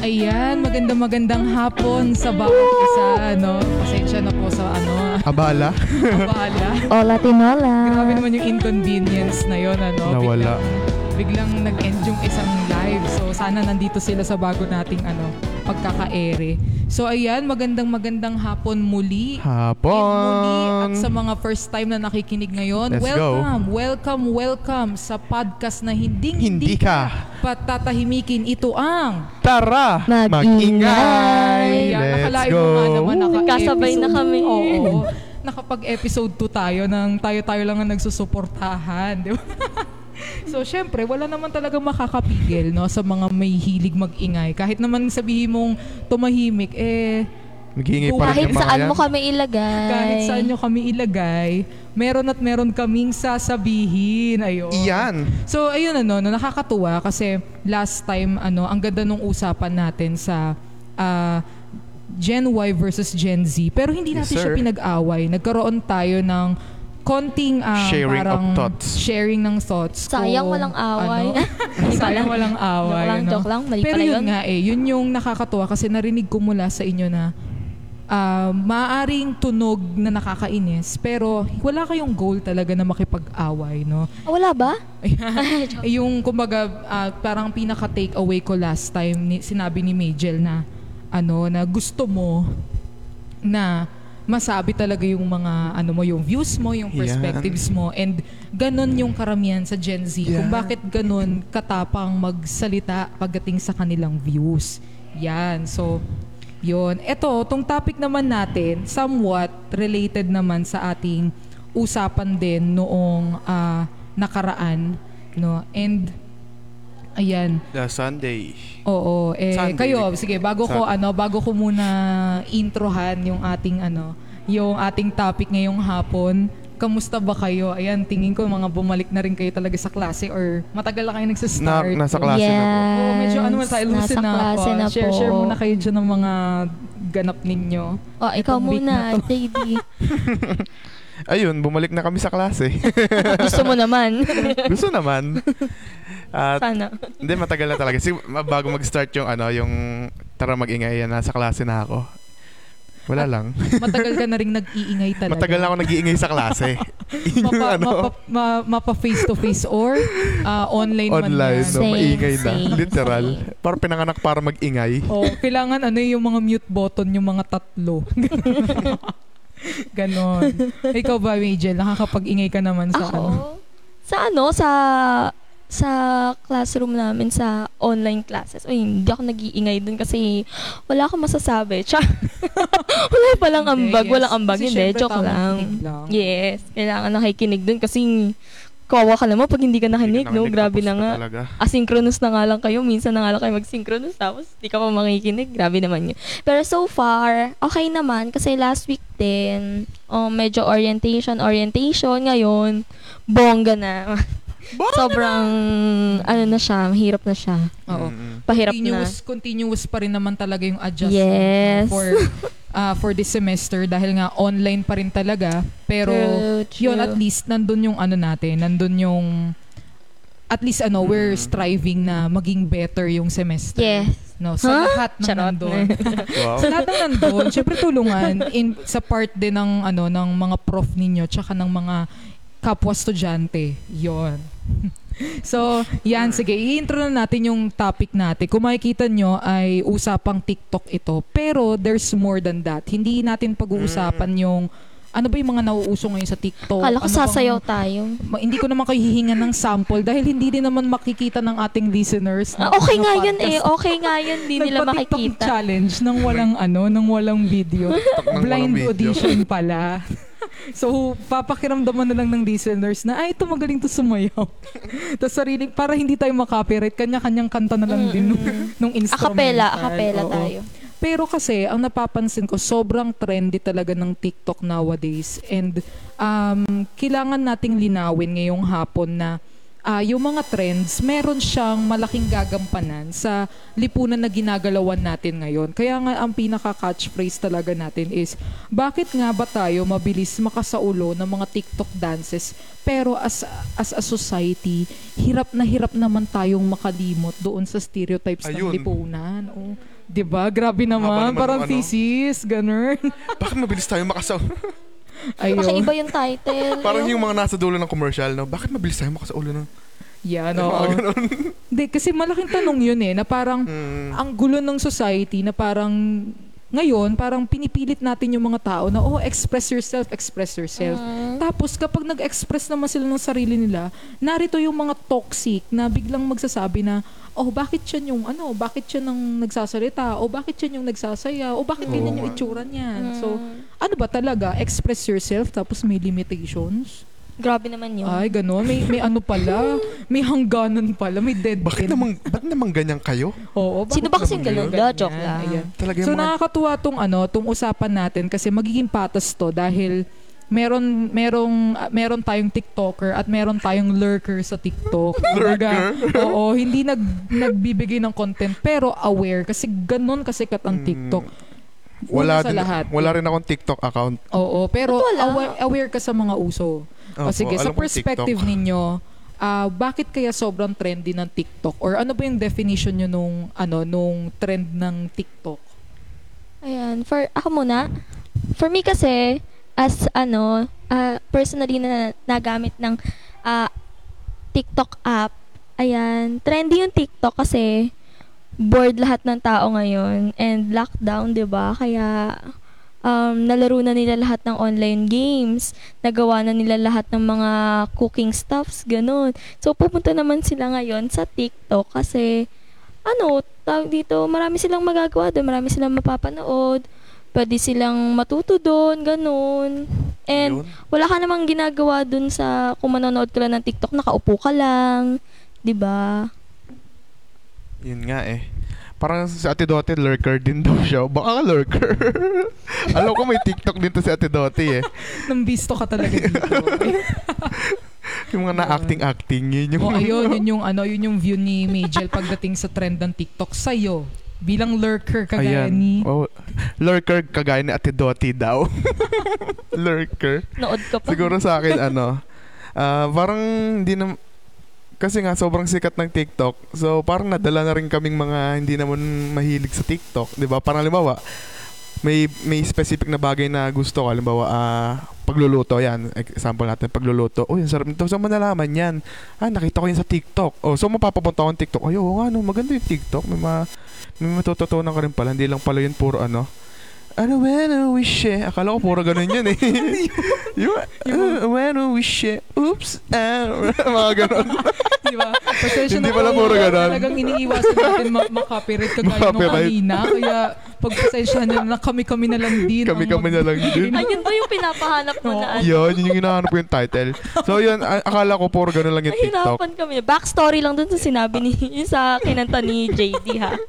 Ayan, magandang magandang hapon sa bawat isa, no? Pasensya na po sa ano, Abala. abala. Hola, Tinola. Grabe naman yung inconvenience na yon ano? Nawala. Biglang, biglang nag-end yung isang live. So, sana nandito sila sa bago nating ano, pagkaka-ere. So, ayan, magandang magandang hapon muli. And muli at Hapon. sa mga first time na nakikinig ngayon, Let's go. welcome, welcome, welcome sa podcast na hindi Hindi ka. patatahimikin. Ito ang Tara! Mag-ingay. Yan, Let's nakalain go. mo nga naman, naka Kasabay na kami. Oo. Nakapag-episode 2 tayo nang tayo-tayo lang ang nagsusuportahan. Di ba? so, syempre, wala naman talaga makakapigil no, sa mga may hilig mag-ingay. Kahit naman sabihin mong tumahimik, eh, Maghihingi pa rin Kahit saan yan. mo kami ilagay. kahit saan nyo kami ilagay, meron at meron kaming sasabihin. Ayun. Iyan. So ayun ano, no, nakakatuwa kasi last time ano, ang ganda nung usapan natin sa ah, Gen Y versus Gen Z. Pero hindi Yes, natin siya sir. pinag-away. Nagkaroon tayo ng konting ah, Sharing of parang thoughts. sharing ng thoughts. Sayang kung walang away. ano, Hindi sayang walang away. Joke lang, no? joke lang. Mali Pero pala yun yun. nga eh, yun yung nakakatuwa kasi narinig ko mula sa inyo na ah, maaring tunog na nakakainis pero wala kayong goal talaga na makipag-away, no? Ah, Wala ba? Eh, yung kumbaga ah, parang pinaka take away ko last time ni, sinabi ni Majel na ano na gusto mo na masabi talaga yung mga ano mo yung views mo, yung perspectives mo and ganun yung karamihan sa Gen Z kung Yan. bakit ganun katapang magsalita pagdating sa kanilang views. Yan. So yun. Ito, tong topic naman natin, somewhat related naman sa ating usapan din noong ah, nakaraan, no? And ayan, The Sunday. oo, eh Sunday. kayo, sige, bago ko Sun- ano, bago ko muna introhan yung ating ano, yung ating topic ngayong hapon. Kamusta ba kayo? Ayan, tingin ko mga bumalik na rin kayo talaga sa klase or matagal na kayo Na, nagsastart. nasa klase na po. Oo, medyo ano man tayo, Nasa loosen na ako. klase na share, po. share muna kayo dyan ng mga ganap ninyo. Oh, ikaw muna, na. JD. Ayun, bumalik na kami sa klase. Gusto mo naman. Gusto naman. At Sana. hindi matagal na talaga. Sig- bago mag-start yung ano, yung tara mag-ingay yan, nasa klase na ako. Wala lang. Matagal ka na rin nag-iingay talaga. Matagal na ako nag-iingay sa klase. mapa, ano, mapa, ma- mapa face to face or ah, online, online, man yan. no, Same, maingay na. same, Literal. same. Para pinanganak para mag-ingay. Oh, kailangan ano yung mga mute button, yung mga tatlo. Ganon. Ikaw ba, Majel? Nakakapag-ingay ka naman sa ano? Ako? Sa ano? Sa sa classroom namin sa online classes. Uy, hindi ako nag-iingay dun kasi wala akong masasabi. Tsa. wala palang Hindi, ambag. yes. Walang ambag. Kasi Hindi, syempre, joke tamang lang. kinig lang. Yes, kailangan nakikinig dun kasi kawawa ka naman pag hindi ka nakinig, Hindi ka no? nakinig, Grabe tapos na nga. Talaga. Asynchronous na nga lang kayo. Minsan na nga lang kayo mag-synchronous tapos di ka pa makikinig. Grabe naman yun. Pero so far, okay naman kasi last week din, um, medyo orientation, orientation. Ngayon, bongga na. Sobrang, ano na siya, mahirap na siya. Oo. Mm-mm. Pahirap continuous, continuous pa rin naman talaga yung na. adjustment Yes. for ah, for this semester dahil nga online pa rin talaga. Pero True, true. yun at least nandun yung ano natin, nandun yung at least ano, we're Mm. striving na maging better yung semester. Yes. No, sa Huh? lahat ng Charot. nandun. Wow. sa lahat ng nandun, syempre tulungan in sa part din ng ano ng mga prof ninyo tsaka ng mga kapwa estudyante. 'Yon. so, yan sige, i-intro na natin yung topic natin. Kung makikita nyo ay usapang TikTok ito, pero there's more than that. Hindi natin pag-uusapan yung ano ba yung mga nauuso ngayon sa TikTok? Kala ko Ano bang- sasayaw tayo. Ma- hindi ko naman kayo hihingan ng sample dahil hindi din naman makikita ng ating listeners. na- Ah, okay na nga yun eh. Okay nga yun. Di nila Nagpa-TikTok makikita. challenge nang walang ano, nang walang video. ng Blind walang video. audition pala. so, papakiramdaman na lang ng listeners na, ay, ito magaling to sumayaw. Tapos sarili, para hindi tayo makopyright, kanya-kanyang kanta na lang din nung, nung instrumental. Akapela, akapela Oo. tayo. Pero kasi, ang napapansin ko, sobrang trendy talaga ng TikTok nowadays. And um, kailangan nating linawin ngayong hapon na ah, yung mga trends, meron siyang malaking gagampanan sa lipunan na ginagalawan natin ngayon. Kaya nga ang pinaka-catchphrase talaga natin is, bakit nga ba tayo mabilis makasaulo ng mga TikTok dances pero as as a society, hirap na hirap naman tayong makalimot doon sa stereotypes ng Ayun. lipunan. Oh, 'di ba? Grabe Haba naman, naman parang ng ano. thesis, ganun. Bakit mabilis tayo makasaw? Ayun. Baka iba yung title. Parang yung mga nasa dulo ng commercial, no? Bakit mabilis tayo makasaulo ng... Yan, Mga oo. ganun. Hindi, kasi malaking tanong yun eh, na parang Mm. ang gulo ng society na parang ngayon, parang pinipilit natin yung mga tao na, oh, express yourself, express yourself. Mm. Tapos kapag nag-express naman sila ng sarili nila, narito yung mga toxic na biglang magsasabi na, oh, bakit siya yung, ano, bakit siya nang nagsasalita, o bakit siya yung nagsasaya, o bakit ganyan yung Oo. itsura niyan. So, Mm. ano ba talaga? Express yourself tapos may limitations? Grabe naman yun. Ay, gano'n. May, may ano pala. May hangganan pala. May dead Bakit end. naman, ba't naman ganyan kayo? Oo. Sino bakit ba kasing ganun? ganyan? Joke lang. Ayan. Talaga So yung mga... nakakatuwa tong ano, tong usapan natin kasi magiging patas to dahil meron merong ah, meron tayong TikToker at meron tayong lurker sa TikTok. Kumbaga, oo, hindi nag nagbibigay ng content pero aware kasi ganun kasikat ang Mm. TikTok. wala, Una sa din, lahat. wala rin akong TikTok account. Oo, pero wala? aware, aware ka sa mga uso. O Opo, sige, sa alam perspective TikTok. ninyo, ah bakit kaya sobrang trendy ng TikTok? Or ano ba yung definition nyo nung, ano, nung trend ng TikTok? Ayan, for ako muna. For me kasi as ano, ah, personally na nagamit ng ah, TikTok app, ayan, trendy yung TikTok kasi bored lahat ng tao ngayon and lockdown, 'di ba? Kaya um, nalaro na nila lahat ng online games, nagawa na nila lahat ng mga cooking stuffs, ganun. So, pupunta naman sila ngayon sa TikTok kasi ano, tawag dito, marami silang magagawa doon, marami silang mapapanood, pwede silang matuto doon, ganun. And Yun. wala ka namang ginagawa doon sa, kung manonood ka lang ng TikTok, nakaupo ka lang, 'di ba? Yun nga eh. Parang si Ate Dottie, lurker din daw siya. Baka ka lurker. Alam ko may TikTok din to si Ate Dottie eh. Nambisto ka talaga dito. Yung mga na-acting-acting, yun yung... o ayun, yun yung, ano, yun yung view ni Majel pagdating sa trend ng TikTok sa'yo. Bilang lurker kagaya Ayan. ni... Oh, lurker kagaya ni Ate Dottie daw. lurker. Nood ka pa. Siguro sa akin ano, ah, parang hindi na kasi nga sobrang sikat ng TikTok. So parang nadala na rin kaming mga hindi naman mahilig sa TikTok, 'di ba? Parang halimbawa, may may specific na bagay na gusto ko, halimbawa ah, pagluluto 'yan. Example natin pagluluto. Oh, yung sarap nito. Saan mo nalaman 'yan? Ah, nakita ko 'yan sa TikTok. Oh, so mapapapunta ko ng TikTok. Ay, oo nga no, maganda yung TikTok. May ma may matututunan ka rin pala. Hindi lang pala yun puro ano. Ano when I wish eh. Akala ko puro ganun yun eh. yung, uh, when I wish eh. Oops. Ah, mga ganun. Di ba? Pasensya Hindi na pala po, puro ganun. Talagang iniiwasan natin ma- makapirate kagaya nung kanina. Kaya pagpasensya nyo na kami-kami na lang din. Kami-kami na lang din. Ayun ba yung pinapahanap mo na ano? Yun, yun yung hinahanap ko yung title. So yun, akala ko puro ganun lang yung TikTok. Nahirapan kami. Backstory lang dun sa sinabi ni, yung sa kinanta ni JD ha.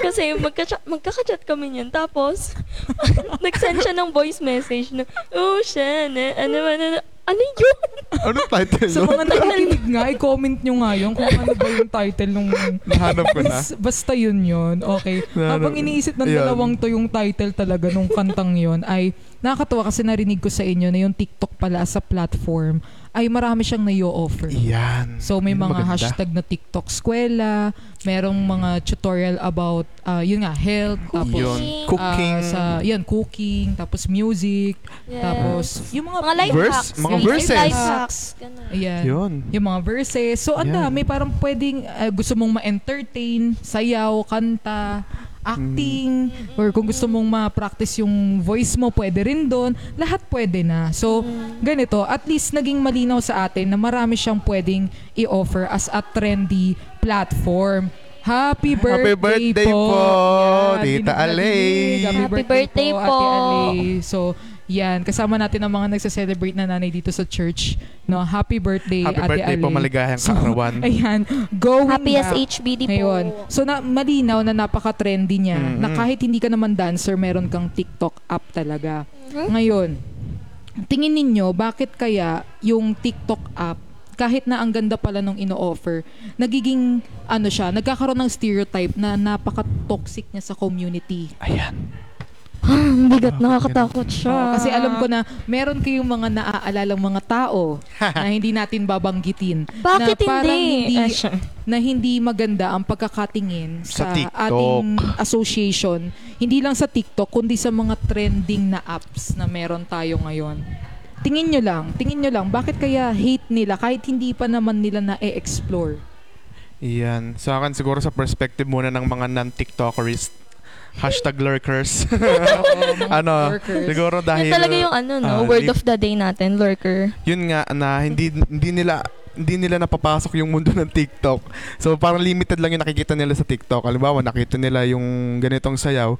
Kasi magka magkakachat kami niyan. Tapos, nag-send siya ng voice message na, oh, siya, na, ano, ano, ano, ano yun? Anong title Sa nun? mga nakikinig nga, i-comment nyo nga yun kung ano ba yung title nung... Nahanap ko na. Bas- Basta yun yun. Okay. Na- Habang iniisip ng Ayan. dalawang to yung title talaga nung kantang yun, ay nakakatuwa kasi narinig ko sa inyo na yung TikTok pala sa platform ay marami siyang na-offer. Yan. So may mga maganda. hashtag na TikTok eskwela, merong mga tutorial about uh, yun nga health, tapos Yun. Cooking. Cooking. sa yan cooking, tapos music, Yes. tapos yung mga mga life Verse? hacks. Mga Life- verses. Life hacks. Ganun. ayan. Yun. Yung mga verses. So, ang Yan. dami. Parang pwedeng uh, gusto mong ma-entertain, sayaw, kanta, acting, or kung gusto mong ma-practice yung voice mo, pwede rin doon. Lahat pwede na. So, ganito, at least naging malinaw sa atin na marami siyang pwedeng i-offer as a trendy platform. Happy birthday, Happy birthday po, Yan, Tita hindi na Alay. narinig. Happy birthday po. Ate Alay. So, yan. Kasama natin ang mga nagsa-celebrate na nanay dito sa church. No, happy birthday, Happy Ate birthday po, Alay. maligayang So, kaarawan. Ayan. Going Happy as back. HBD po. Ngayon. So, na, malinaw na napaka-trendy niya na Mm-mm. kahit hindi ka naman dancer, meron kang TikTok app talaga. Mhm. Ngayon, tingin ninyo, bakit kaya yung TikTok app kahit na ang ganda pala nung ino-offer, nagiging, ano siya, nagkakaroon ng stereotype na napaka-toxic niya sa community. Ayan. Ang bigat, nakakatakot siya. Oo, kasi alam ko na meron kayong mga naaalalang mga tao na hindi natin babanggitin. Bakit na parang hindi? hindi Ah, siya. na hindi maganda ang pagkakatingin Sa sa, TikTok. ating association. Hindi lang sa TikTok, kundi sa mga trending na apps na meron tayo ngayon. Tingin nyo lang, tingin nyo lang, bakit kaya hate nila kahit hindi pa naman nila na-explore? Yan. Sa akin siguro sa perspective muna ng mga non-TikTokers. Hashtag lurkers. Ano, lurkers. siguro dahil... Yan talaga yung ano, no? ah, word of the day natin, lurker. yun nga na hindi hindi nila hindi nila napapasok yung mundo ng TikTok. So parang limited lang yung nakikita nila sa TikTok. Halimbawa, nakita nila yung ganitong sayaw.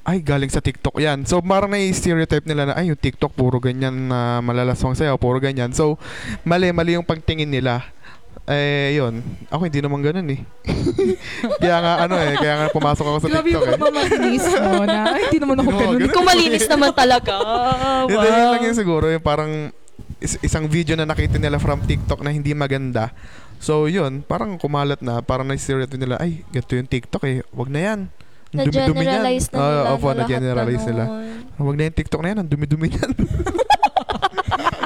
Ay, galing sa TikTok yan. So parang nai-stereotype nila na ay yung TikTok puro ganyan na malalaswang sayaw, puro ganyan. So mali mali yung pagtingin nila. Eh, yun. Ako hindi naman ganun eh. kaya nga ano eh, kaya nga pumasok ako sa Grabe TikTok yung eh. mamamanis mo na, ay, hindi naman ako Hindi naman ganun. ganun. Kung malinis naman talaga. Hindi, yun lang wow. yun siguro. Yung parang is- isang video na nakita nila from TikTok na hindi maganda. So, yun. Parang kumalat na. Parang na-stereotype nila, ay, ganito yung TikTok eh. Wag na yan. Ang dumi-dumi niyan." Na-generalize na Oo, nila opo, na lahat na-generalize nila. ganun. Wag na yung TikTok na yan. Ang dumi-dumi niyan.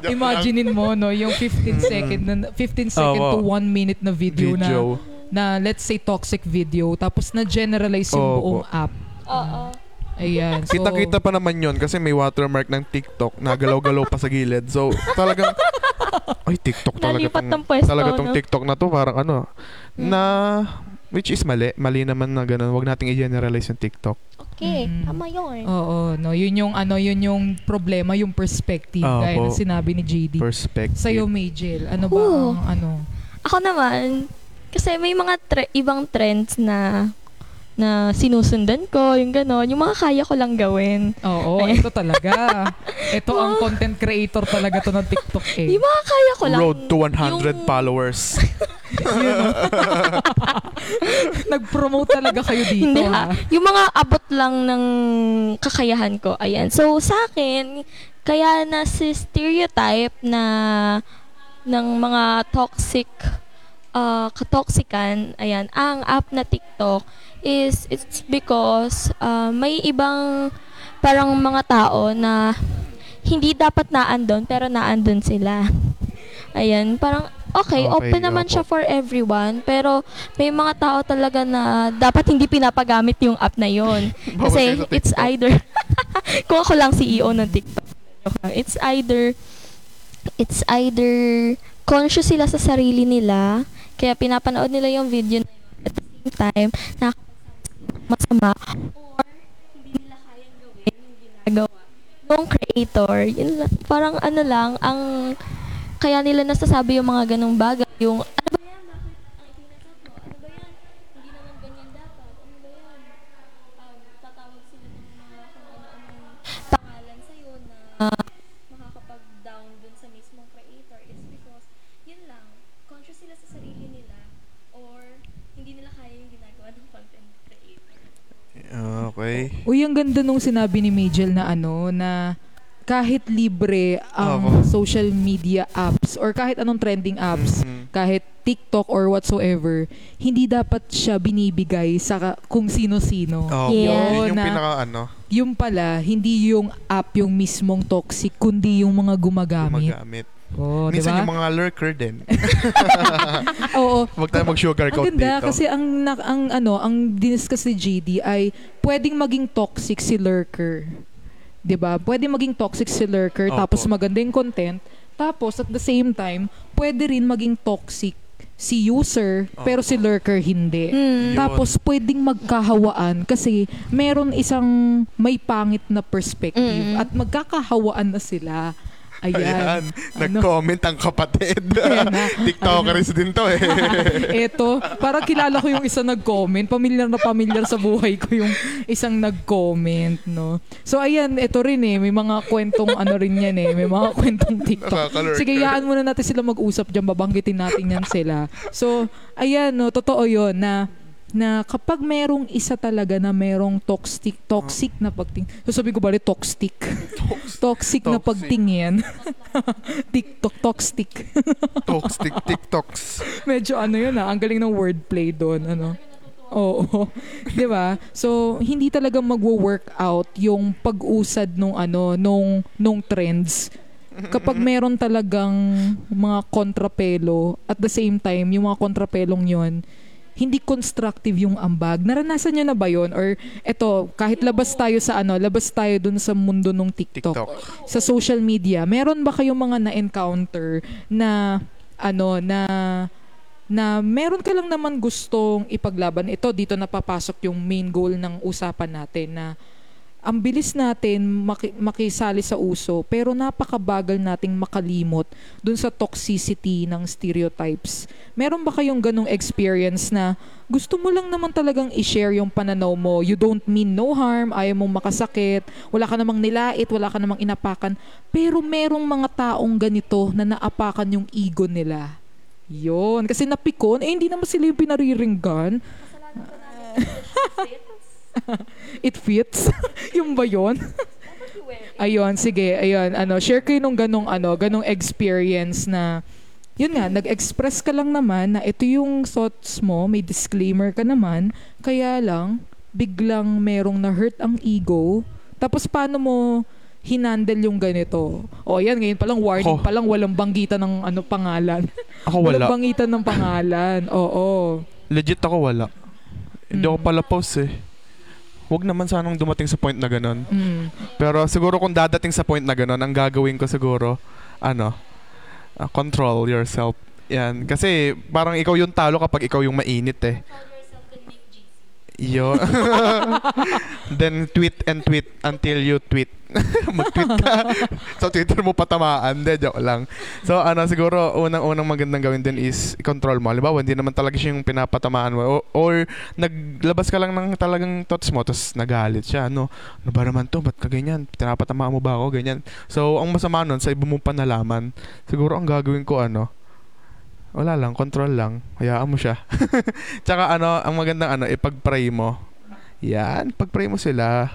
Imaginein mo, no, yung 15 second na, 15 second Oo. to 1 minute na video, Video. na, na let's say toxic video, tapos na-generalize yung Opo. buong app. Oo. Ayan. So, Kita-kita pa naman yun kasi may watermark ng TikTok na galaw-galaw pa sa gilid. So, talagang, ay, TikTok talaga Nalipat tong, ng pwesto, talaga tong no? TikTok na to. Parang ano, Mm. na, which is mali. Mali naman na ganun. Wag nating i-generalize yung TikTok. Okay, Mm. tama yun. Oo, no, yun yung ano, yun yung problema, yung perspective Opo. gaya ng sinabi ni JD. Perspective. Sa'yo, Majel, ano ba Ooh. ang ano? Ako naman, kasi may mga tre- ibang trends na na sinusundan ko, yung gano'n, yung mga kaya ko lang gawin. Oo, Ayan. ito talaga. ito ang content creator talaga to ng TikTok eh. Yung mga kaya ko lang. Road to 100 yung- followers. Nag-promote talaga kayo dito. Hindi ha? ha. Yung mga abot lang ng kakayahan ko. Ayan. So, sa akin, kaya na si stereotype na ng mga toxic uh, katoxican, ayan, ang app na TikTok is it's because uh, may ibang parang mga tao na hindi dapat naandon pero naandon sila. Ayan, parang okay, Okay, open naman opo. siya for everyone pero may mga tao talaga na dapat hindi pinapagamit yung app na yon. Kasi it's either kung ako lang CEO ng TikTok. It's either it's either conscious sila sa sarili nila kaya pinapanood nila yung video na yun at the same time nakakapagsabi masama or hindi nila kayang gawin yung ginagawa ng creator. Yun lang, parang ano lang ang kaya nila nasasabi yung mga ganong bagay yung ano ba yan? Bakit ang itinatap mo? Ano ba yan? Hindi naman ganyan dapat. Ano ba yan? Um, tatawag sila ng mga kung ano-anong pangalan sa'yo na makakapag-down dun sa mismong creator is because yun lang, conscious sila sa sarili nila or hindi nila kaya yung ginagawa ng content creator. Okay. Uy, ang ganda nung sinabi ni Majel na ano, na kahit libre ang Opo. social media apps or kahit anong trending apps, Mhm. kahit TikTok or whatsoever, hindi dapat siya binibigay sa ka- kung sino-sino. Oh, Yeah. Yun yung Na- pinaka ano, Yung pala, hindi yung app yung mismong toxic, kundi yung mga gumagamit. gumagamit. Oh, Minsan ba? yung mga lurker din. Oo. Wag tayo mag-sugarcoat Ang ganda dito. kasi ang na- ang ano, ang diniscuss ni JD ay pwedeng maging toxic si lurker. 'Di ba? Pwedeng maging toxic si lurker Opo. tapos maganda yung content. Tapos at the same time, pwede rin maging toxic si user pero si lurker hindi. Hmm. Tapos pwedeng magkahawaan kasi meron isang may pangit na perspective Mm. at magkakahawaan na sila. Ayan. Ayan, Ano? nag-comment ang kapatid. TikTokers din to eh. Eto, parang kilala ko yung isang nag-comment. Pamilyar na pamilyar sa buhay ko yung isang nag-comment, no? So, ayan, ito rin eh. May mga kwentong ano rin yan eh. May mga kwentong TikTok. Sige, yaan muna natin sila mag-usap dyan. Babanggitin natin yan sila. So, ayan, no, totoo yon na na kapag merong isa talaga na merong toxic toxic na pagting sasabi ko ba toxic? Toxic. Na pagtingin. TikTok toxic. Toxic TikToks. medyo ano yun ah ang galing ng wordplay doon ano? Oo. 'Di ba? So hindi talaga magwo-work out yung pag-usad nung ano nung nung trends. Kapag meron talagang mga kontrapelo at the same time yung mga kontrapelong yon hindi constructive yung ambag. Naranasan niyo na ba yon Or eto, kahit labas tayo sa ano, labas tayo dun sa mundo ng TikTok, TikTok. sa social media, meron ba kayong mga na-encounter na ano na na meron ka lang naman gustong ipaglaban ito dito napapasok yung main goal ng usapan natin na ang bilis natin maki- makisali sa uso pero napakabagal nating makalimot dun sa toxicity ng stereotypes. Meron ba kayong ganong experience na gusto mo lang naman talagang i-share yung pananaw mo. You don't mean no harm, ayaw mong makasakit, wala ka namang nilait, wala ka namang inapakan. Pero merong mga taong ganito na naapakan yung ego nila. Yon, kasi napikon, eh hindi naman sila yung pinariringgan. It fits. yung ba yun? Ayun, sige, ayun, ano, share kayo nung ganong, ano, ganong experience na, yun nga, nag-express ka lang naman na ito yung thoughts mo, may disclaimer ka naman, kaya lang, biglang merong na-hurt ang ego, tapos paano mo hinandle yung ganito? O yan, ngayon palang warning Ako. palang walang banggitan ng ano pangalan. Ako Walang wala. banggitan ng pangalan. Oo. Legit ako wala. Hindi ako Mm. pala post eh. Huwag naman sanang dumating sa point na ganun. Mm. Pero siguro kung dadating sa point na ganun, ang gagawin ko siguro, ano, ah, control yourself. Yan. Kasi parang ikaw yung talo kapag ikaw yung mainit eh. Yo. Then tweet and tweet until you tweet. Mag-tweet ka. sa Twitter mo patamaan. Hindi, joke lang. So, ano, siguro, unang-unang magandang gawin din is control mo. Halimbawa, hindi naman talaga siya yung pinapatamaan mo. O- or, naglabas ka lang ng talagang thoughts mo, tapos nagalit siya. Ano, ano ba naman to? Ba't ka ganyan? Pinapatamaan mo ba ako? Ganyan. So, ang masama nun, sa iba mong panalaman, siguro ang gagawin ko, ano, wala lang, control lang. Hayaan mo siya. Tsaka ano, ang magandang ano, ipag-pray mo. Yan, pag-pray mo sila.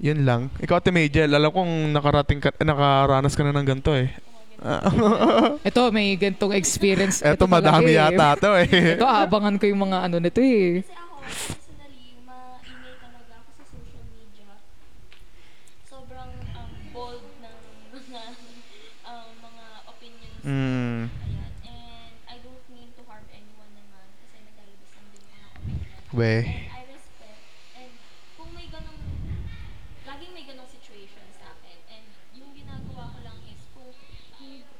Yun lang. Ikaw, Ate Majel, alam kong nakarating ka, eh, nakaranas ka na ng ganito eh. Ito, may gantong experience. Ito talaga madami eh. yata to eh. Ito, abangan ko yung mga ano nito eh. Kasi ako, personally, maingay talaga ako sa social media. Sobrang um, bold ng mga um, mga opinions. Mm. Ayan. And I don't mean to harm anyone naman kasi naglalabas lang din ako ng And I respect. And kung may ganong, laging may ganong situation sa akin. And yung ginagawa ko lang is kung,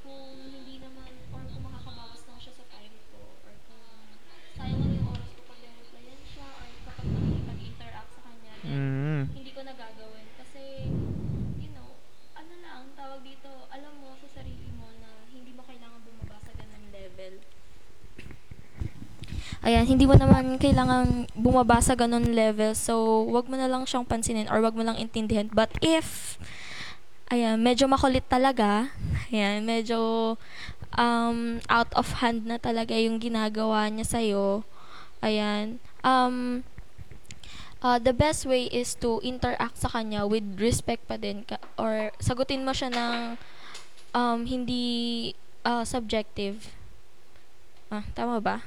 kung hindi naman, or kung makakabawas lang siya sa time ko, or kung sayang lang yung oras ko pag replyan siya, or kapag nakikipag-interact sa kanya, then Mm. hindi ko na gagawin. Kasi, you know, ano lang, tawag dito, alam mo sa sarili mo na hindi mo kailangan bumaba sa ganung level. Ayan, hindi mo naman kailangan bumaba sa ganun level. So, wag mo na lang siyang pansinin or wag mo lang intindihan. But if, ayan, medyo makulit talaga, ayan, medyo um, out of hand na talaga yung ginagawa niya sa'yo, ayan, um, uh, the best way is to interact sa kanya with respect pa din ka, or sagutin mo siya ng um, hindi uh, subjective. Ah, tama ba?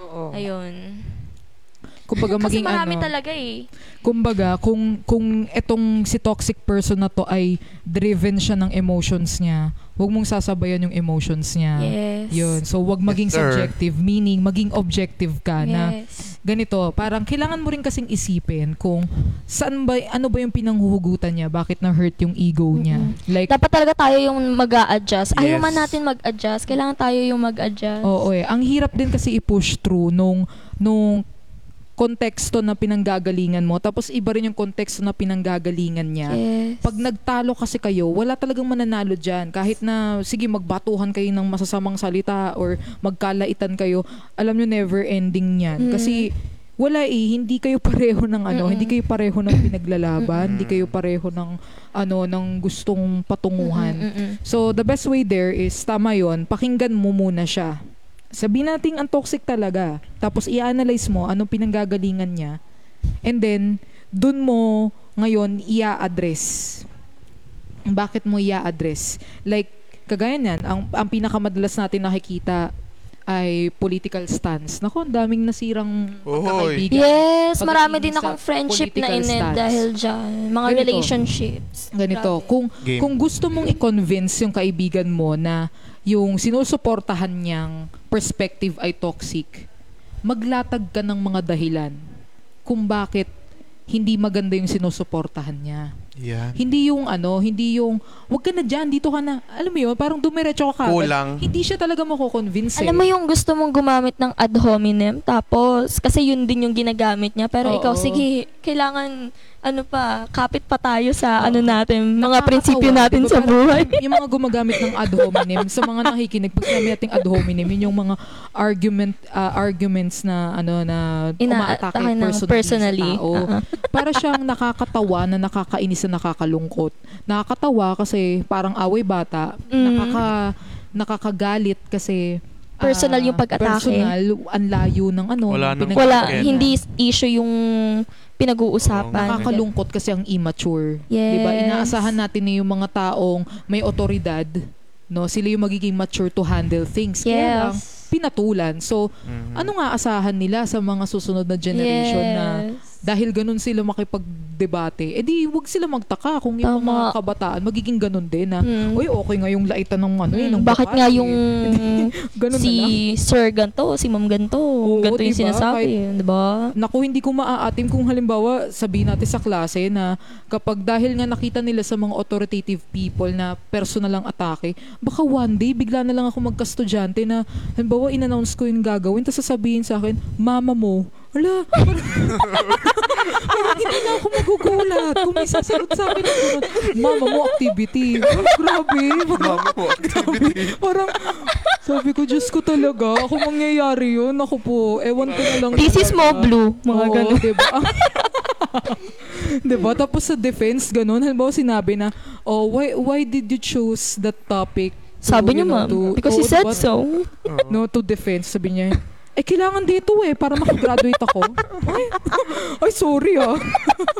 Oo. Ayun. Kumbaga Kasi maging marami ano, talaga eh. kumbaga kung kung etong si toxic person na to ay driven siya ng emotions niya, huwag mong sasabayan yung emotions niya. Yes. Yun. So, wag maging Yes, sir. subjective, meaning maging objective ka na Yes. ganito, parang kailangan mo rin kasing isipin kung saan ba, ano ba yung pinanghuhugutan niya, bakit na-hurt yung ego niya. Like, Dapat talaga tayo yung mag adjust Ayaw Yes. man natin mag-adjust, kailangan tayo yung mag-adjust. oo eh. Ang hirap din kasi i-push through nung, nung konteksto na pinanggagalingan mo, tapos iba rin yung konteksto na pinanggagalingan niya. Yes. Pag nagtalo kasi kayo, wala talagang mananalo dyan. Kahit na, sige, magbatuhan kayo ng masasamang salita or magkalaitan kayo, alam nyo, never ending yan. Mm. Kasi, wala eh, hindi kayo pareho ng ano, Mm-mm. hindi kayo pareho ng pinaglalaban, Mm-mm. hindi kayo pareho ng ano, ng gustong patunguhan. Mm-mm. So, the best way there is, tama yon pakinggan mo muna siya. Sabihin natin ang toxic talaga. Tapos i-analyze mo anong pinanggagalingan niya. And then, dun mo ngayon i-address. Bakit mo i-address? Like, kagaya niyan, ang, ang pinakamadalas natin nakikita ay political stance. Naku, ang daming nasirang pagkakaibigan. Yes, marami din akong friendship na stance. dahil dyan. Mga Ganito. relationships. Ganito, Grabe. kung Game. kung gusto mong i-convince yung kaibigan mo na yung sinusuportahan niyang perspective ay toxic, maglatag ka ng mga dahilan kung bakit hindi maganda yung sinusuportahan niya. Yan. Hindi yung ano, hindi yung, wag ka na dyan, dito ka na. Alam mo yun, parang dumiretso ka kagad. Kulang. Hindi siya talaga mako-convince eh. Alam mo yung gusto mong gumamit ng ad hominem, tapos, kasi yun din yung ginagamit niya, pero Oo. ikaw, sige, kailangan, ano pa, kapit pa tayo sa, ano natin, mga prinsipyo natin sa buhay. yung mga gumagamit ng ad hominem, sa mga nakikinig, pag sinabi nating ad hominem, yun yung mga argument ah, arguments na ano na umaatake Inaatakan ng personally, personally. sa tao. Uh-uh. Para siyang nakakatawa na nakakainis na nakakalungkot. Nakakatawa kasi parang away bata. Mm. Nakaka nakakagalit kasi Personal yung pag-atake. Personal, ang layo ng ano. Wala ng nang- Wala, hindi issue yung pinag-uusapan. Nakakalungkot kasi ang immature. Yes. 'Di ba? Inaasahan natin na yung mga taong may otoridad, no? Sila yung magiging mature to handle things. Kaya lang Yes. pinatulan. So, Mhm. ano nga asahan nila sa mga susunod na generation na Yes. dahil ganun sila makipagdebate, edi wag sila magtaka kung yung Tama. mga kabataan magiging ganun din na, Mm. uy, okay nga yung laitan ng ano eh, Mm, ng bakit Bukati." nga yung ganun si na lang. sir ganto, si ma'am ganto, ganto yung diba? sinasabi, di ba? Naku, hindi ko maaatim kung halimbawa sabihin natin sa klase na kapag dahil nga nakita nila sa mga authoritative people na personal ang atake, baka one day bigla na lang ako magka-estudyante na halimbawa in-announce ko yung gagawin tapos sasabihin sa akin, mama mo, Wala. Parang, parang hindi na ako magugulat. Kung may sasagot sa akin ng ganun, mama mo activity. Oh, grabe. Parang, Mama mo, activity. parang, sabi ko, Diyos ko talaga. Kung mangyayari yun, ako po, ewan ko na lang. This is mo blue, mga Oo, ganun. diba? diba? Tapos sa defense, ganun. Halimbawa sinabi na, oh, why why did you choose that topic? to, Sabi niyo you know, ma'am, to- because Oo, he said diba? so. No, to defense. Sabi niya, eh, kailangan dito eh, para makagraduate ako. ay, ay, sorry ah.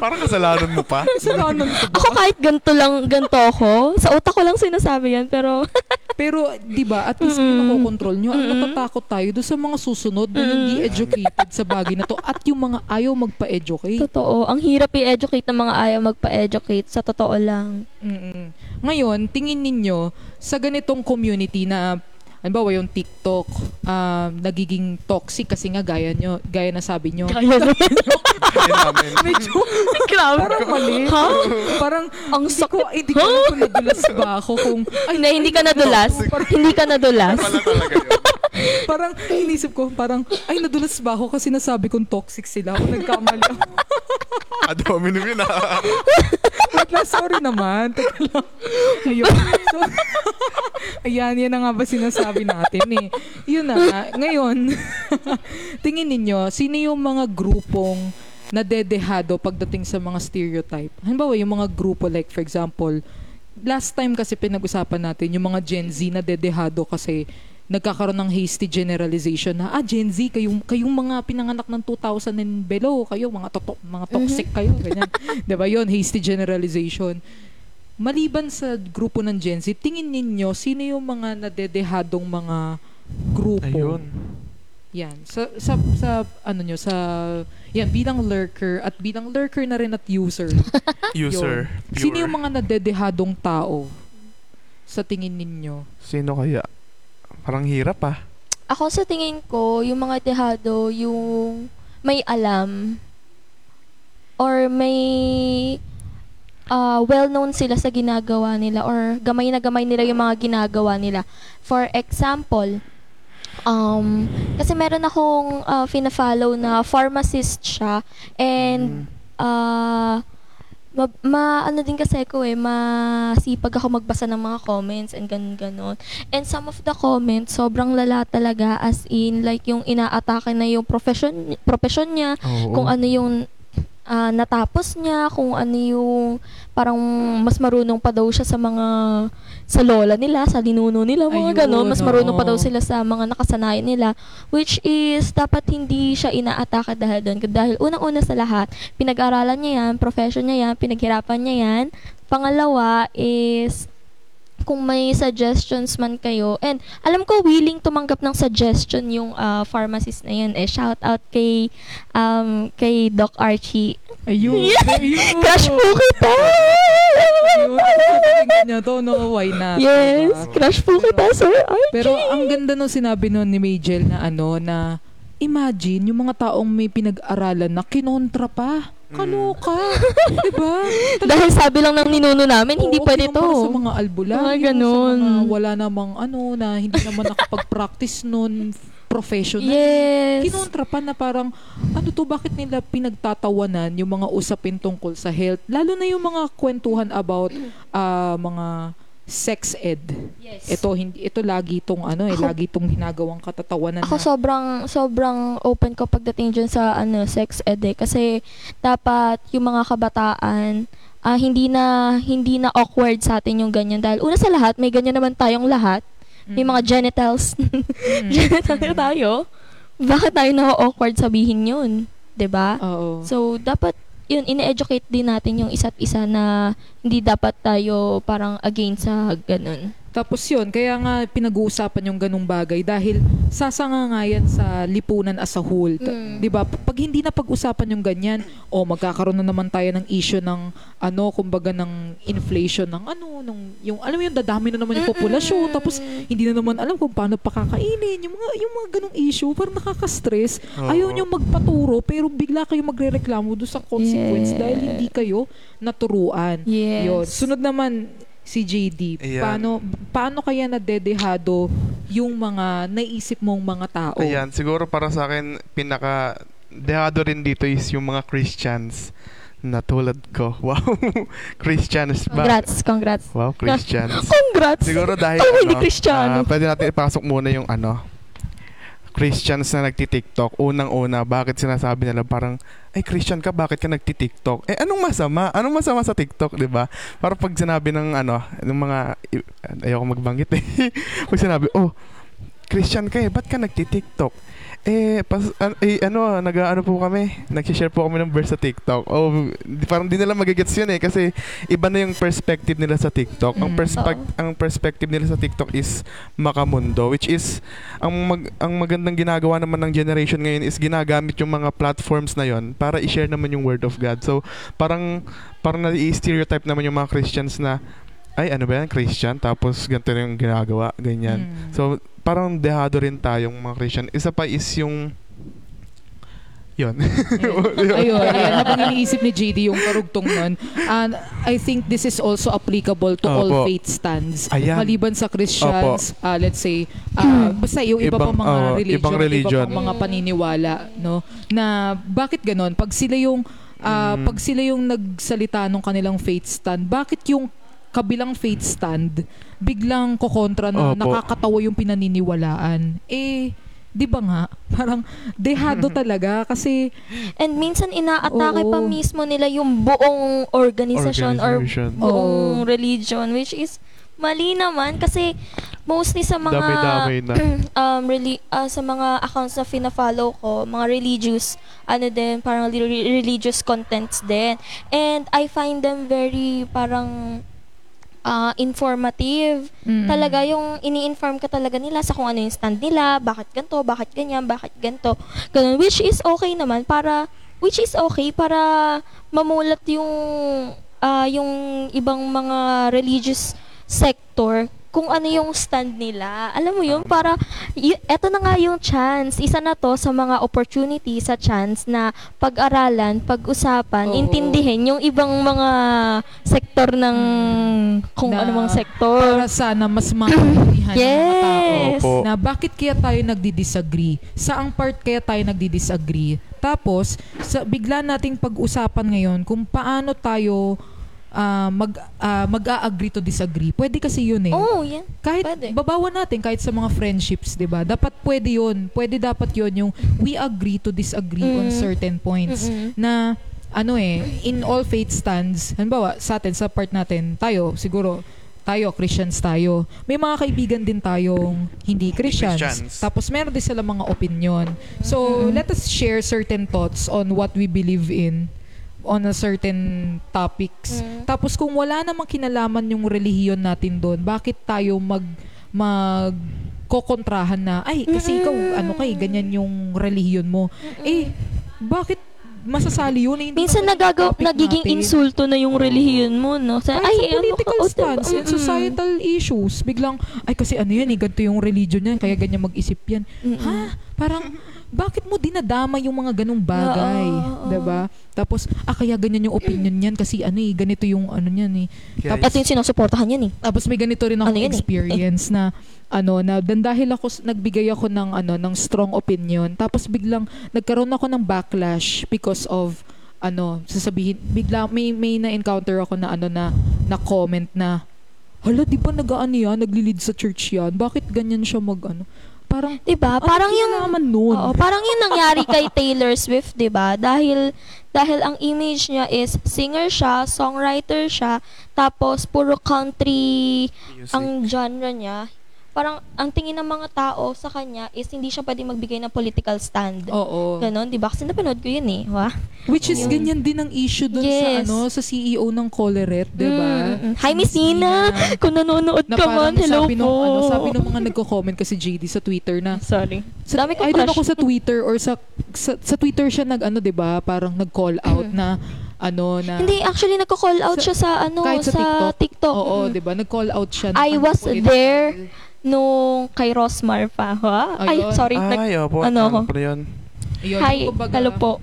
Parang kasalanan mo pa. Kasalanan ko ba? Ako kahit ganto lang, ganto ako, sa utak ko lang sinasabi yan, pero Pero, di ba, at least yung Mm-mm. nakokontrol nyo, ang natatakot tayo doon sa mga susunod na hindi educated sa bagay na to at yung mga ayaw magpa-educate. totoo, ang hirap i-educate ng mga ayaw magpa-educate, sa totoo lang. Mm-mm. Ngayon, tingin ninyo sa ganitong community na Halimbawa yung TikTok, um, nagiging toxic kasi nga gaya nyo, gaya na sabi nyo. Kaya namin. Medyo, Grabe. parang mali. Ha? Parang, Ang hindi ko, hindi ko alam kung nadulas ba ako kung, ay, Hindi, hindi ka nadulas. hindi ka nadulas. Pala talaga yun. parang, inisip ko, parang, ay, nadulas ba ako kasi nasabi kong toxic sila. Ako nagkamali ako. Adomin mo yun ah. Wait lang, sorry naman. Teka lang. Ayun. So, ayan, yan na nga ba sinasabi natin eh. Yun na nga. Ngayon, tingin ninyo, sino yung mga grupong nadedehado pagdating sa mga stereotype? Halimbawa, yung mga grupo like, for example, last time kasi pinag-usapan natin, yung mga Gen Z na dedehado kasi nagkakaroon ng hasty generalization na, ah, Gen Z, kayong, kayong mga pinanganak ng 2000 and below, kayo, mga, toto, mga toxic kayo, ganyan. 'Di ba yun, hasty generalization. Maliban sa grupo ng Gen Z, tingin ninyo, sino yung mga nadedehadong mga grupo? Ayun. Yan. Sa, sa, sa, ano nyo, sa, yan, bilang lurker, at bilang lurker na rin at user. User. Yun. Sino yung mga nadedehadong tao sa tingin ninyo? Sino kaya? Parang hirap ah. Ako sa tingin ko, yung mga dehado, yung may alam or may uh, well-known sila sa ginagawa nila or gamay na gamay nila yung mga ginagawa nila. For example, um, kasi meron akong uh, fina-follow na pharmacist siya and uh, ma, ma- ano din kasi ako eh, masipag ako magbasa ng mga comments and ganun ganon. And some of the comments, sobrang lala talaga as in like yung inaatake na yung profession profession niya, Oo. kung ano yung ah, natapos niya, kung ano yung parang mas marunong pa daw siya sa mga sa lola nila, sa linuno nila, mga Ayun, ganon. Mas marunong pa daw sila sa mga nakasanayan nila. Which is, dapat hindi siya inaatake dahil doon. Dahil unang-una sa lahat, pinag-aralan niya yan, profession niya yan, pinaghirapan niya yan. Pangalawa is, kung may suggestions man kayo, and alam ko willing tumanggap ng suggestion yung ah, pharmacist na yun. Eh, shout out kay, um, kay Doc Archie. Ayun. Ayun. Crush po kita! Ayun. Pakinggan niyo to, no? Why not? Yes, Diba? crush po kita, Sir Archie. Pero ang ganda nung sinabi nun ni Majel na ano, na imagine yung mga taong may pinag-aralan na kinontra pa. Kaloka. diba? Dahil sabi lang ng ninuno namin, hindi Oo, pwede to. Sa mga albularyo, Mga ganun. sa mga wala namang ano, na hindi naman nakapag-practice nun professional. Yes. Kinontra pa na parang, ano to, bakit nila pinagtatawanan yung mga usapin tungkol sa health? Lalo na yung mga kwentuhan about ah, mga sex ed. Yes. Ito hindi ito lagi tong ano eh Ako- lagi tong ginagawang katatawanan Ako na. sobrang sobrang open ko pagdating dyan sa ano sex ed eh. kasi dapat yung mga kabataan ah, hindi na hindi na awkward sa atin yung ganyan dahil una sa lahat may ganyan naman tayong lahat may mga genitals Mm. genital na tayo bakit tayo na awkward sabihin yun 'di ba so dapat yun ine-educate din natin yung isa't isa na hindi dapat tayo parang against sa ganun Tapos yun, kaya nga pinag-uusapan yung ganung bagay dahil sasanga nga yan sa lipunan as a whole. Mm. 'Di ba? Pag hindi na pag-usapan yung ganyan, o magkakaroon na naman tayo ng issue ng ano, kumbaga ng inflation ng ano, ng yung alam mo yung dadami na naman yung populasyon tapos hindi na naman alam kung paano pakakainin yung mga yung mga ganung issue, parang nakaka-stress. Oo. Ayaw nyo magpaturo pero bigla kayo magrereklamo doon sa consequence Yeah. dahil hindi kayo naturuan. yes Yun. Sunod naman si JD. Ayan. Paano paano kaya nadedehado yung mga naisip mong mga tao? Ayan, siguro para sa akin, pinaka dehado rin dito is yung mga Christians na tulad ko. Wow, Christians ba? congrats congrats Wow, Christians. congrats Siguro dahil hindi ano, ah, pwede natin ipasok muna yung ano, Christians na nagti-TikTok. Unang-una, bakit sinasabi nila parang, ay Christian ka, bakit ka nagti-TikTok? Eh, anong masama? Anong masama sa TikTok, di ba? Para pag sinabi ng ano, ng mga, ayoko magbanggit eh. pag sinabi, oh, Christian ka eh, ba't ka nagti-TikTok? Eh, pas, an- eh, ano, nag ano po kami, nag-share po kami ng verse sa TikTok. Oh, di, parang di nila magigets yun eh, kasi iba na yung perspective nila sa TikTok. Ang Mm. perspec- Oo. ang perspective nila sa TikTok is makamundo, which is ang mag ang magandang ginagawa naman ng generation ngayon is ginagamit yung mga platforms na yon para i-share naman yung word of God. So, parang parang na-stereotype naman yung mga Christians na ay ano ba yan Christian tapos ganito yung ginagawa ganyan. Mm. So, parang dehado rin tayong mga Christian. Isa pa is yung yun. Ayun, ayan, habang iniisip ni JD yung karugtong nun, and I think this is also applicable to all Opo. faith stands. Ayan. Maliban sa Christians, ah, let's say, ah, basta yung iba Ibang- pang mga oo, religion, ibang religion. iba pang mga paniniwala, no? Na bakit ganon? Pag sila yung ah, Mm. pag sila yung nagsalita ng kanilang faith stand, bakit yung kabilang faith stand biglang kokontra na Opo. nakakatawa yung pinaniniwalaan? Eh, di ba nga? Parang dehado talaga kasi And minsan inaatake pa Oo. mismo nila yung buong organisasyon or Organization. buong Oo. religion which is mali naman kasi mostly sa mga Dami-dami na. um reli- ah, sa mga accounts na fina-follow ko, mga religious ano din, parang li- re- religious contents din. And I find them very parang ah, informative. mm, Talaga yung ini-inform ka talaga nila sa kung ano yung stand nila, bakit ganto, bakit ganyan, bakit ganto. Ganun, which is okay naman para which is okay para mamulat yung ah, yung ibang mga religious sector kung ano yung stand nila. Alam mo yun, para, y- eto na nga yung chance. Isa na to sa mga opportunity sa chance na pag-aralan, pag-usapan, Oo. intindihin yung ibang mga sektor ng kung Na- ano mang sektor. para sana mas maintindihan ng mga tao Yes. Opo. na bakit kaya tayo nagdi-disagree? Saang part kaya tayo nagdi-disagree? Tapos, sa bigla nating pag-usapan ngayon kung paano tayo ah, mag ah, mag-a-agree to disagree. Pwede kasi yun eh. Oh, yan. kahit pwede. babawan natin kahit sa mga friendships, 'di ba? Dapat pwede 'yun. Pwede dapat 'yun yung we agree to disagree on Mm. certain points Mm-mm. na ano eh, in all faith stands, halimbawa sa atin, sa part natin, tayo, siguro, tayo, Christians tayo. May mga kaibigan din tayong hindi Christians. Christians. Tapos meron din sila mga opinion. So, let us share certain thoughts on what we believe in on a certain topics. Mm. Tapos kung wala namang kinalaman yung relihiyon natin doon, bakit tayo mag mag kokontrahan na ay kasi ikaw ano kay ganyan yung relihiyon mo. Eh bakit masasali yun? Eh, hindi Minsan nagagaw, nagiging natin. insulto na yung relihiyon mo, no? Sa, Kahit sa ano political ka- o, diba? stance and Mm-mm. societal issues. Biglang, ay kasi ano yan eh, ganito yung religion yan, kaya ganyan mag-isip yan. Mm-mm. Ha? Parang, bakit mo dinadama yung mga ganong bagay? Oo, oo. 'Di ba? Tapos, ah, kaya ganyan yung opinion niyan kasi ano eh, ganito yung ano niyan eh. Kaya Ito yung sinusuportahan yan eh. Tapos may ganito rin ako Ano yun eh? experience na ano na dan dahil ako s- nagbigay ako ng ano ng strong opinion tapos biglang nagkaroon ako ng backlash because of ano sasabihin bigla may may na encounter ako na ano na na comment na hala di ba nag-ano yan naglilid sa church yan bakit ganyan siya mag ano parang Diba? Parang ano yung kinalaman nun Oo, parang yung nangyari kay Taylor Swift, 'di ba? Dahil dahil ang image niya is singer siya, songwriter siya, tapos puro country music. ang genre niya. Parang ang tingin ng mga tao sa kanya is hindi siya pwedeng magbigay ng political stand. oo Ganon, 'di ba? Kasi napanood ko 'yun eh, wa? which is Oo. ganyan din ang issue dun Yes. sa ano sa CEO ng Coleret 'di ba Mm, mm. Hi, Miss Nina! Kung nanonood na ka man, hello sabi po. nung, ano, sabi nung mga nagko-comment kasi JD sa Twitter na Sorry. sa, Dami kong I don't know sa Twitter or sa, sa sa Twitter siya nag ano 'di ba parang nag-call out Mm. na ano na Hindi, actually nagko-call out Sa- siya sa ano, kahit sa sa, TikTok. TikTok. Oo, Mm. 'di ba? Nag-call out siya. I parang was political. there. Nung kay Rosmar pa, ha? Ay, Ayun. sorry. nag- Ay, opo. ano ako? Ano po yun? Yun, Hi, yung kumbaga, hello po.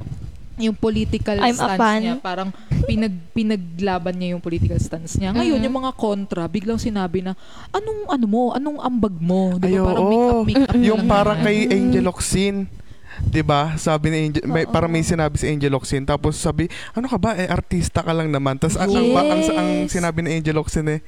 Yung political I'm a stance fan. niya, parang pinag pinaglaban niya yung political stance niya. Ngayon, Mhm. yung mga kontra, biglang sinabi na, anong ano mo? Anong ambag mo? 'Di Ay, ba? Parang oo. make up, make up Yung lang parang naman. kay. Angel Oxin. 'Di ba? Sabi ni Angel, may, Oo. parang may sinabi si Angel Oxin tapos sabi, ano ka ba? Eh artista ka lang naman. Tapos ang, ang, ang, ang Yes. sinabi ni Angel Oxin eh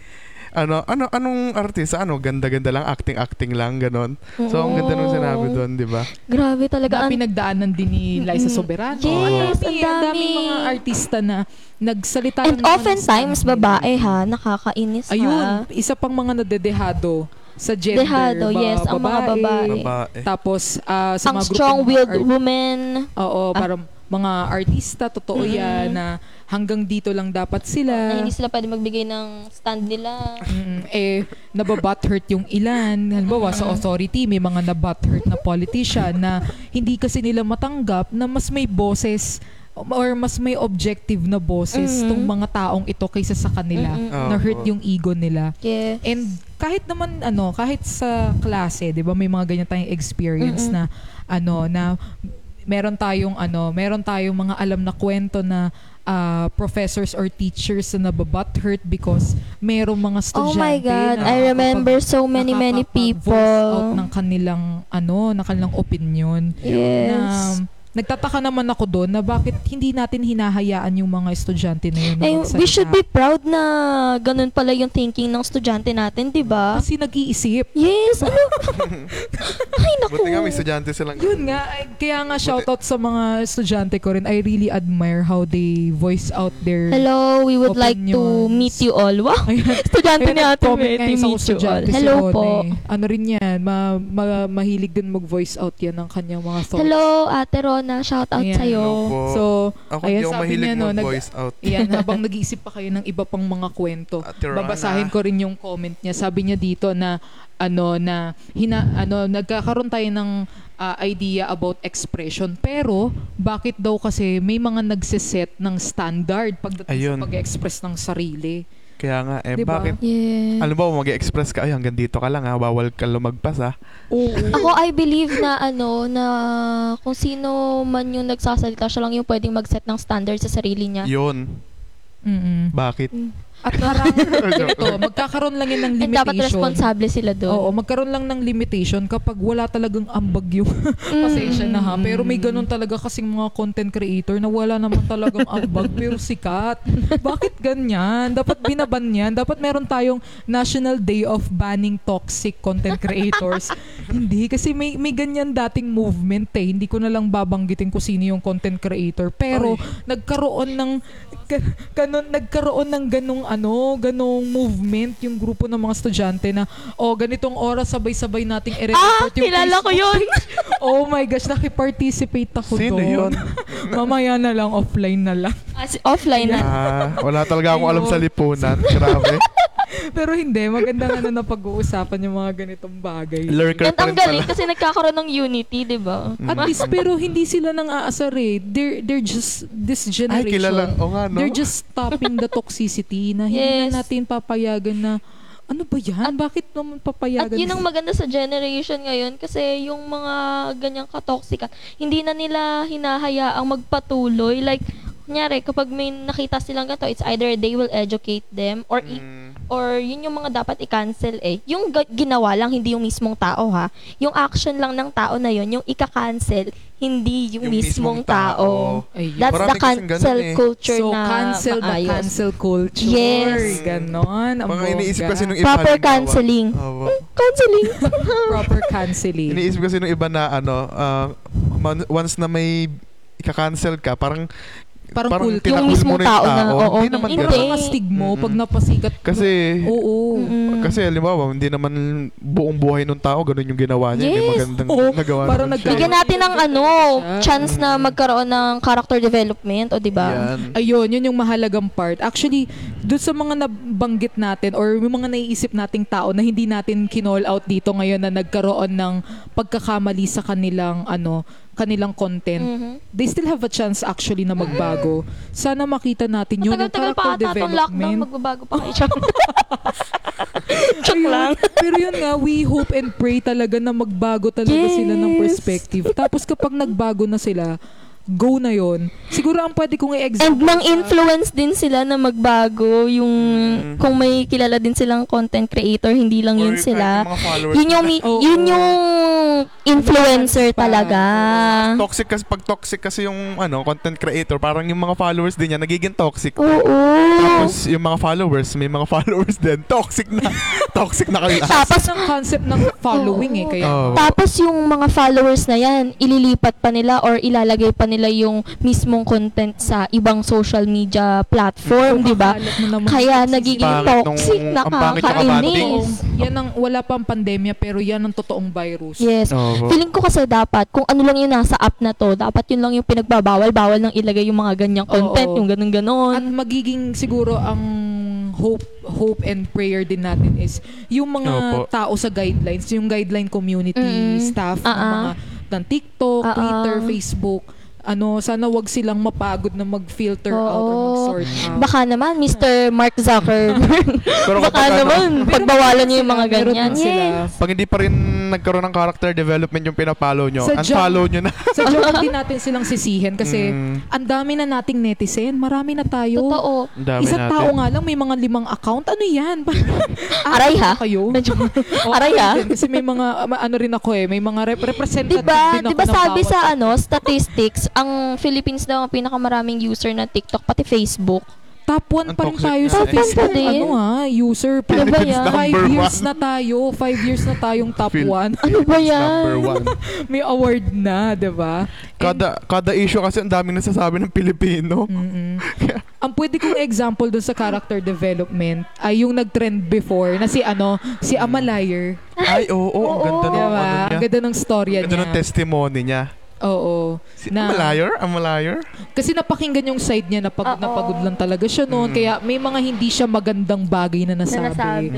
ano, ano, anong artista? Ano, ganda-ganda lang, acting-acting lang, ganon. So, ang ganda nung sinabi doon, di ba? Grabe talaga. na Ang- pinagdaanan din ni Liza. Soberano. Yes, Ang ang dami, ang dami. daming mga artista na nagsalita and ng mga oftentimes, stand babae ha, nakakainis ha. Ayun, isa pang mga nadedehado sa gender. Dehado, ba- yes, ang mga babae. Babae. Tapos, ah, sa ang mga strong-willed art- woman. Oo, Ah. parang mga artista, totoo yan, na hanggang dito lang dapat Na sila. hindi sila pwede magbigay ng stand nila. Mm, eh, nababutt-hurt yung ilan. Halimbawa, sa authority, may mga nabutt-hurt na politician na hindi kasi nila matanggap na mas may boses or mas may objective na boses Mhm. tong mga taong ito kaysa sa kanila. Mm-mm. Oo. Na hurt yung ego nila. Yes. And kahit naman ano, kahit sa klase, 'di ba, may mga ganyan tayong experience Mm-mm. na ano na meron tayong ano, meron tayong mga alam na kwento na ah, professors or teachers na nababat hurt because merong mga Oh estudyante my God, na I remember so many, many nakakapag-voice out people. ng kanilang ano, ng kanilang opinion na Yes. Nagtataka naman ako doon na bakit hindi natin hinahayaan yung mga estudyante na yun na Eh, we should be proud na ganun pala yung thinking ng estudyante natin, di ba? kasi nag-iisip Yes, ano? Ay, naku. Buti nga may estudyante silang Yun nga, ay, kaya nga shoutout sa mga estudyante ko rin. I really admire how they voice out their... Hello, we would like to Opinions. meet you all. Wow, estudyante ni Ate isang meet you all. Hello Ron po. Ano rin yan, ma, ma- mahilig din mag-voice out yan ng kanyang mga thoughts. Hello, Ate Rona. Shout out Ayan. sa'yo. Hello po. So, Ako ayan, di ako sabi mahilig niya, no, mag-voice out. yan, habang nag-iisip pa kayo ng iba pang mga kwento. Ate Rona. Babasahin ko rin yung comment niya. Sabi niya dito na ano na hina ano nagkakaroon tayo ng ah, idea about expression pero bakit daw kasi may mga nagseset ng standard pagdating Ayun. sa pag-express ng sarili. Kaya nga, eh, Diba? bakit? Yeah. Alam mo, mag-express ka, ay, hanggang dito ka lang ha, bawal ka lumagpas ha. Oo. Ako, I believe na ano, na kung sino man yung nagsasalita, siya lang yung pwedeng mag-set ng standard sa sarili niya. Yun. Mm-mm. Bakit? At parang ito, magkakaroon lang yan ng And dapat limitation. responsable sila doon. Oo, magkaroon lang ng limitation kapag wala talagang ambag yung Mm. pasensya na ha. Pero may ganun talaga kasing mga content creator na wala naman talagang ambag pero sikat. Bakit ganyan? Dapat binaban yan. Dapat meron tayong National Day of Banning Toxic Content Creators. Hindi, kasi may, may ganyan dating movement eh. Hindi ko na lang babanggitin kung sino yung content creator. Pero nagkaroon ng kanon, nagkaroon ng ganong ano, ganong movement yung grupo ng mga estudyante na oh, ganitong oras sabay-sabay nating ah, i-report yung kilala ko yun. Oh my gosh, nakiparticipate ako Sino doon. yun? Mamaya na lang, offline na lang. As offline na. Ah, wala talaga akong alam sa lipunan. Grabe. Pero hindi, maganda nga na napag-uusapan yung mga ganitong bagay. Lurker And pa ang rin galing pala. kasi nagkakaroon ng unity, di ba? Mm. At least, pero hindi sila nang aasar eh. They're, they're just, this Ay, generation. kilala. O nga, no? They're just stopping the toxicity na hindi Yes. na natin papayagan na ano ba yan? Bakit naman At papayagan? yun ang maganda sa generation ngayon kasi yung mga ganyang katoxican, hindi na nila hinahayaang magpatuloy. Like, kunyari, kapag may nakita silang ganito, it's either they will educate them or Mm. Or yun yung mga dapat i-cancel eh. Yung ginawa lang, hindi yung mismong tao ha. Yung action lang ng tao na yun, yung ika-cancel, hindi yung, Yung mismong, mismong tao. tao. Ayun. That's Marami the cancel eh. culture so, na cancel the maayos. cancel culture. Yes. Ganon. ang Mga iniisip kasi nung iba. Proper canceling. Oo. Canceling. Proper canceling. Iniisip kasi nung iba na ano, man- once na may ika-cancel ka, parang Parang parang tinakul Yung mismong mo na tao na, oo. Hindi naman Hindi. Parang ganun. mga stigmo Mm-mm. pag napasikat. Kasi, Oo. Mm-mm. kasi halimbawa, hindi naman buong buhay nung tao, ganun yung ginawa niya. Hindi Yes. magandang Oo. nagawa Parang naman siya. Bigyan natin ng ano, chance na magkaroon ng character development, o di ba? Ayun, yun yung mahalagang part. Actually, doon sa mga nabanggit natin or yung mga naiisip nating tao na hindi natin kinall out dito ngayon na nagkaroon ng pagkakamali sa kanilang ano, kanilang content. Mhm. They still have a chance actually na magbago. Sana makita natin yun, Matagal-tagal pa ata itong lockdown, development. magbabago pa kayo. Joke lang. Pero yun nga, we hope and pray talaga na magbago talaga sila ng Yes. perspective. Tapos kapag nagbago na sila, go na yon. Siguro ang pwede kong And i-example mang sa- influence din sila na magbago yung Mm. kung may kilala din silang content creator, hindi lang yun Or sila. mga followers Yun yung mi- Oo. yun yung influencer pa. talaga. toxic kasi pag toxic kasi yung ano content creator parang yung mga followers din niya nagiging toxic Oo. tapos yung mga followers may mga followers din toxic na toxic na kayo Tapos ang concept ng following eh. Kaya, Oo. Tapos yung mga followers na yan, ililipat pa nila or ilalagay pa nila yung mismong content sa ibang social media platform, di ba? Kaya nagiging nung- toxic, ang pangit tsaka nakakainis. Oo. Yan ang wala pang pandemya pero yan ang totoong virus. Yes. Oo. Feeling ko kasi dapat, kung ano lang yung nasa app na to, dapat yun lang yung pinagbabawal. Bawal nang ilagay yung mga ganyang content, Oo. yung ganun-ganon. At magiging siguro ang hope hope and prayer din natin is yung mga Opo. tao sa guidelines, yung guideline community Mm. staff ng Ah, ah. mga ng TikTok, Ah, ah. Twitter, Facebook, ano, sana wag silang mapagod na mag-filter out or Oo. mag-sort out. Baka naman, Mr. Mark Zuckerberg. pero Baka kapag ano, naman, Meron pagbawalan niyo yung sila, mga meron ganyan. sila. Yes. pag hindi pa rin nagkaroon ng character development yung pinapollow nyo Sa unfollow nyo na Sa joke din natin silang sisihin kasi Mm, ang dami na nating netizen, marami na tayo. Totoo. ang dami Isang natin tao nga lang may mga limang account. Ano yan? Aray, ha? Kayo? Medyo, Oo, Aray, ako ha? din, Kasi may mga, ma- ano rin ako eh, may mga rep- representative Diba, din ako diba ng sabi bawat- sa ano, statistics, ang Philippines daw ang pinakamaraming user ng TikTok, pati Facebook. Top 1 Ang pa rin tayo na sa. Facebook. Top one pa din. Ano ha, user. Ano ba yan? number Five years one. na tayo. Five years na tayong top Phil- 1. Ano ba yan? number one may award na, diba? And- kada kada issue kasi ang daming nasasabi ng Pilipino Mm-mm. Ang pwede kong example dun sa character development ay yung nag-trend before na si ano, si Amalayer. ay oo ang Oo. ganda ng Diba? ano Ang niya ganda ng storya ganda niya. ng testimony niya Oo. si Na- Amalayer Amalayer Kasi napakinggan yung side niya na pagod na Oo. pagod lang talaga siya noon. Mm. Kaya may mga hindi siya magandang bagay na Na nasabi. nasabi.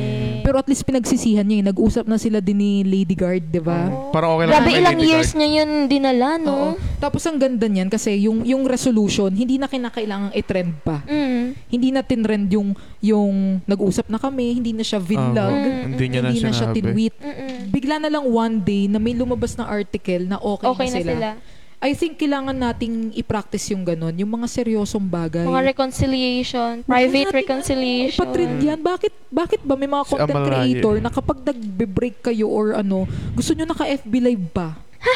Pero at least pinagsisihan niya. eh. Nag-usap na sila din ni Lady Guard, di ba? Oo. parang okay lang Grabe ilang Lady years Guard. niya yun dinala, Oo. no? Tapos ang ganda niyan kasi yung yung resolution, hindi na kinakailangang i-trend pa. Mm. Hindi na tinrend yung yung nag-usap na kami, hindi na siya vinlog, Oo. Mm, hindi niya na hindi na siya tinweet. Mm-mm. Bigla na lang one day na may lumabas na article na okay, Okay na na sila. sila. I think kailangan nating i-practice yung ganun, yung mga seryosong bagay. Mga reconciliation, private natin, reconciliation. Ipatrend yan. Bakit, bakit ba may mga Si content Raya. creator na kapag nagbe-break kayo or ano, gusto nyo naka-FB live pa?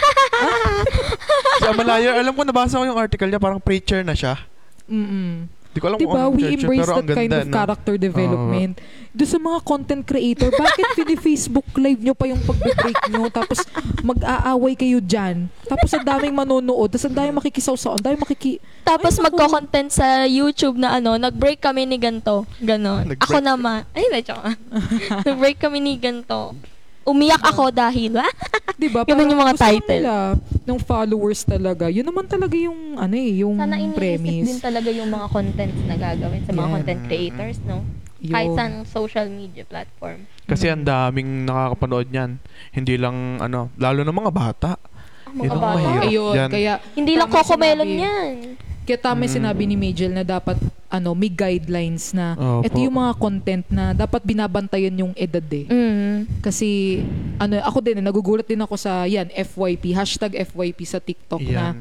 Si Amalaya, alam ko nabasa ko yung article niya, parang preacher na siya. Mm-mm. Di ko alam Diba, kung anong we embrace pero ang that kind of character development. Doon sa mga content creator, bakit pini-Facebook live nyo pa yung pagbe-break nyo? Tapos mag-aaway kayo dyan. Tapos ang daming manonood. Tapos ang daming makikisaw-saw. Ang daming makiki... Tapos Ay, magko-content sa YouTube na ano, nag-break kami ni ganto. Ganon. Nag-break Ako naman. Ay, medyo Nag-break kami ni ganto. Umiyak ako dahil, ah, Diba? Ganun yung mga gusto title. Nila, ng followers talaga. Yun naman talaga yung, ano eh, yung sana iniisip premise. din talaga yung mga contents na gagawin sa mga Yan. content creators, no? Yun. Kahit sa social media platform. Kasi Mm. ang daming nakakapanood niyan. Hindi lang, ano, lalo na mga bata. Ah, Yun mga ang bata. mahirap. Ayun, Yan. kaya Hindi lang Tama Coco Melon sinabi. yan. Kaya tama yung Mm. sinabi ni Majel na dapat ano may guidelines na Opo. ito yung mga content na dapat binabantayan yung edad eh. Mm. Kasi ano ako din nagugulat din ako sa yan FYP hashtag FYP sa TikTok na Yan.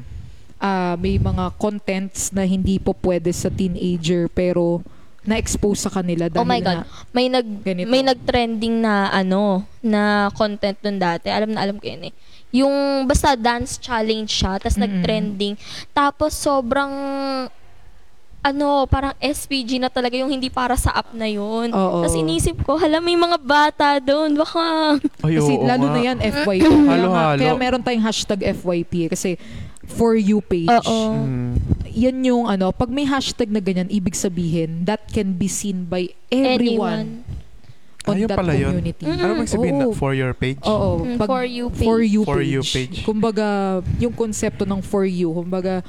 ah, may mga contents na hindi po pwede sa teenager pero na-expose sa kanila dahil Oh my God. na May nag Ganito. may nag-trending na ano na content dun dati. Alam na alam ko yun eh. Yung basta dance challenge siya, tapos Mm-mm. nag-trending. Tapos sobrang ano, parang SPG na talaga yung hindi para sa app na yun. Oo. Tapos inisip ko, hala may mga bata doon, baka Ay, kasi oo lalo nga. na yan FYP. Kaya, nga- Halo-halo. kaya meron tayong hashtag FYP kasi for you page. Oo. Mm. yan yung ano, pag may hashtag na ganyan, ibig sabihin, that can be seen by everyone on Ayun that pala yun. community. Mm. Ano bang sabihin na for your page? Oo. Mm, pag- for you page. For you For page. you page. Kumbaga, yung konsepto ng for you, kumbaga,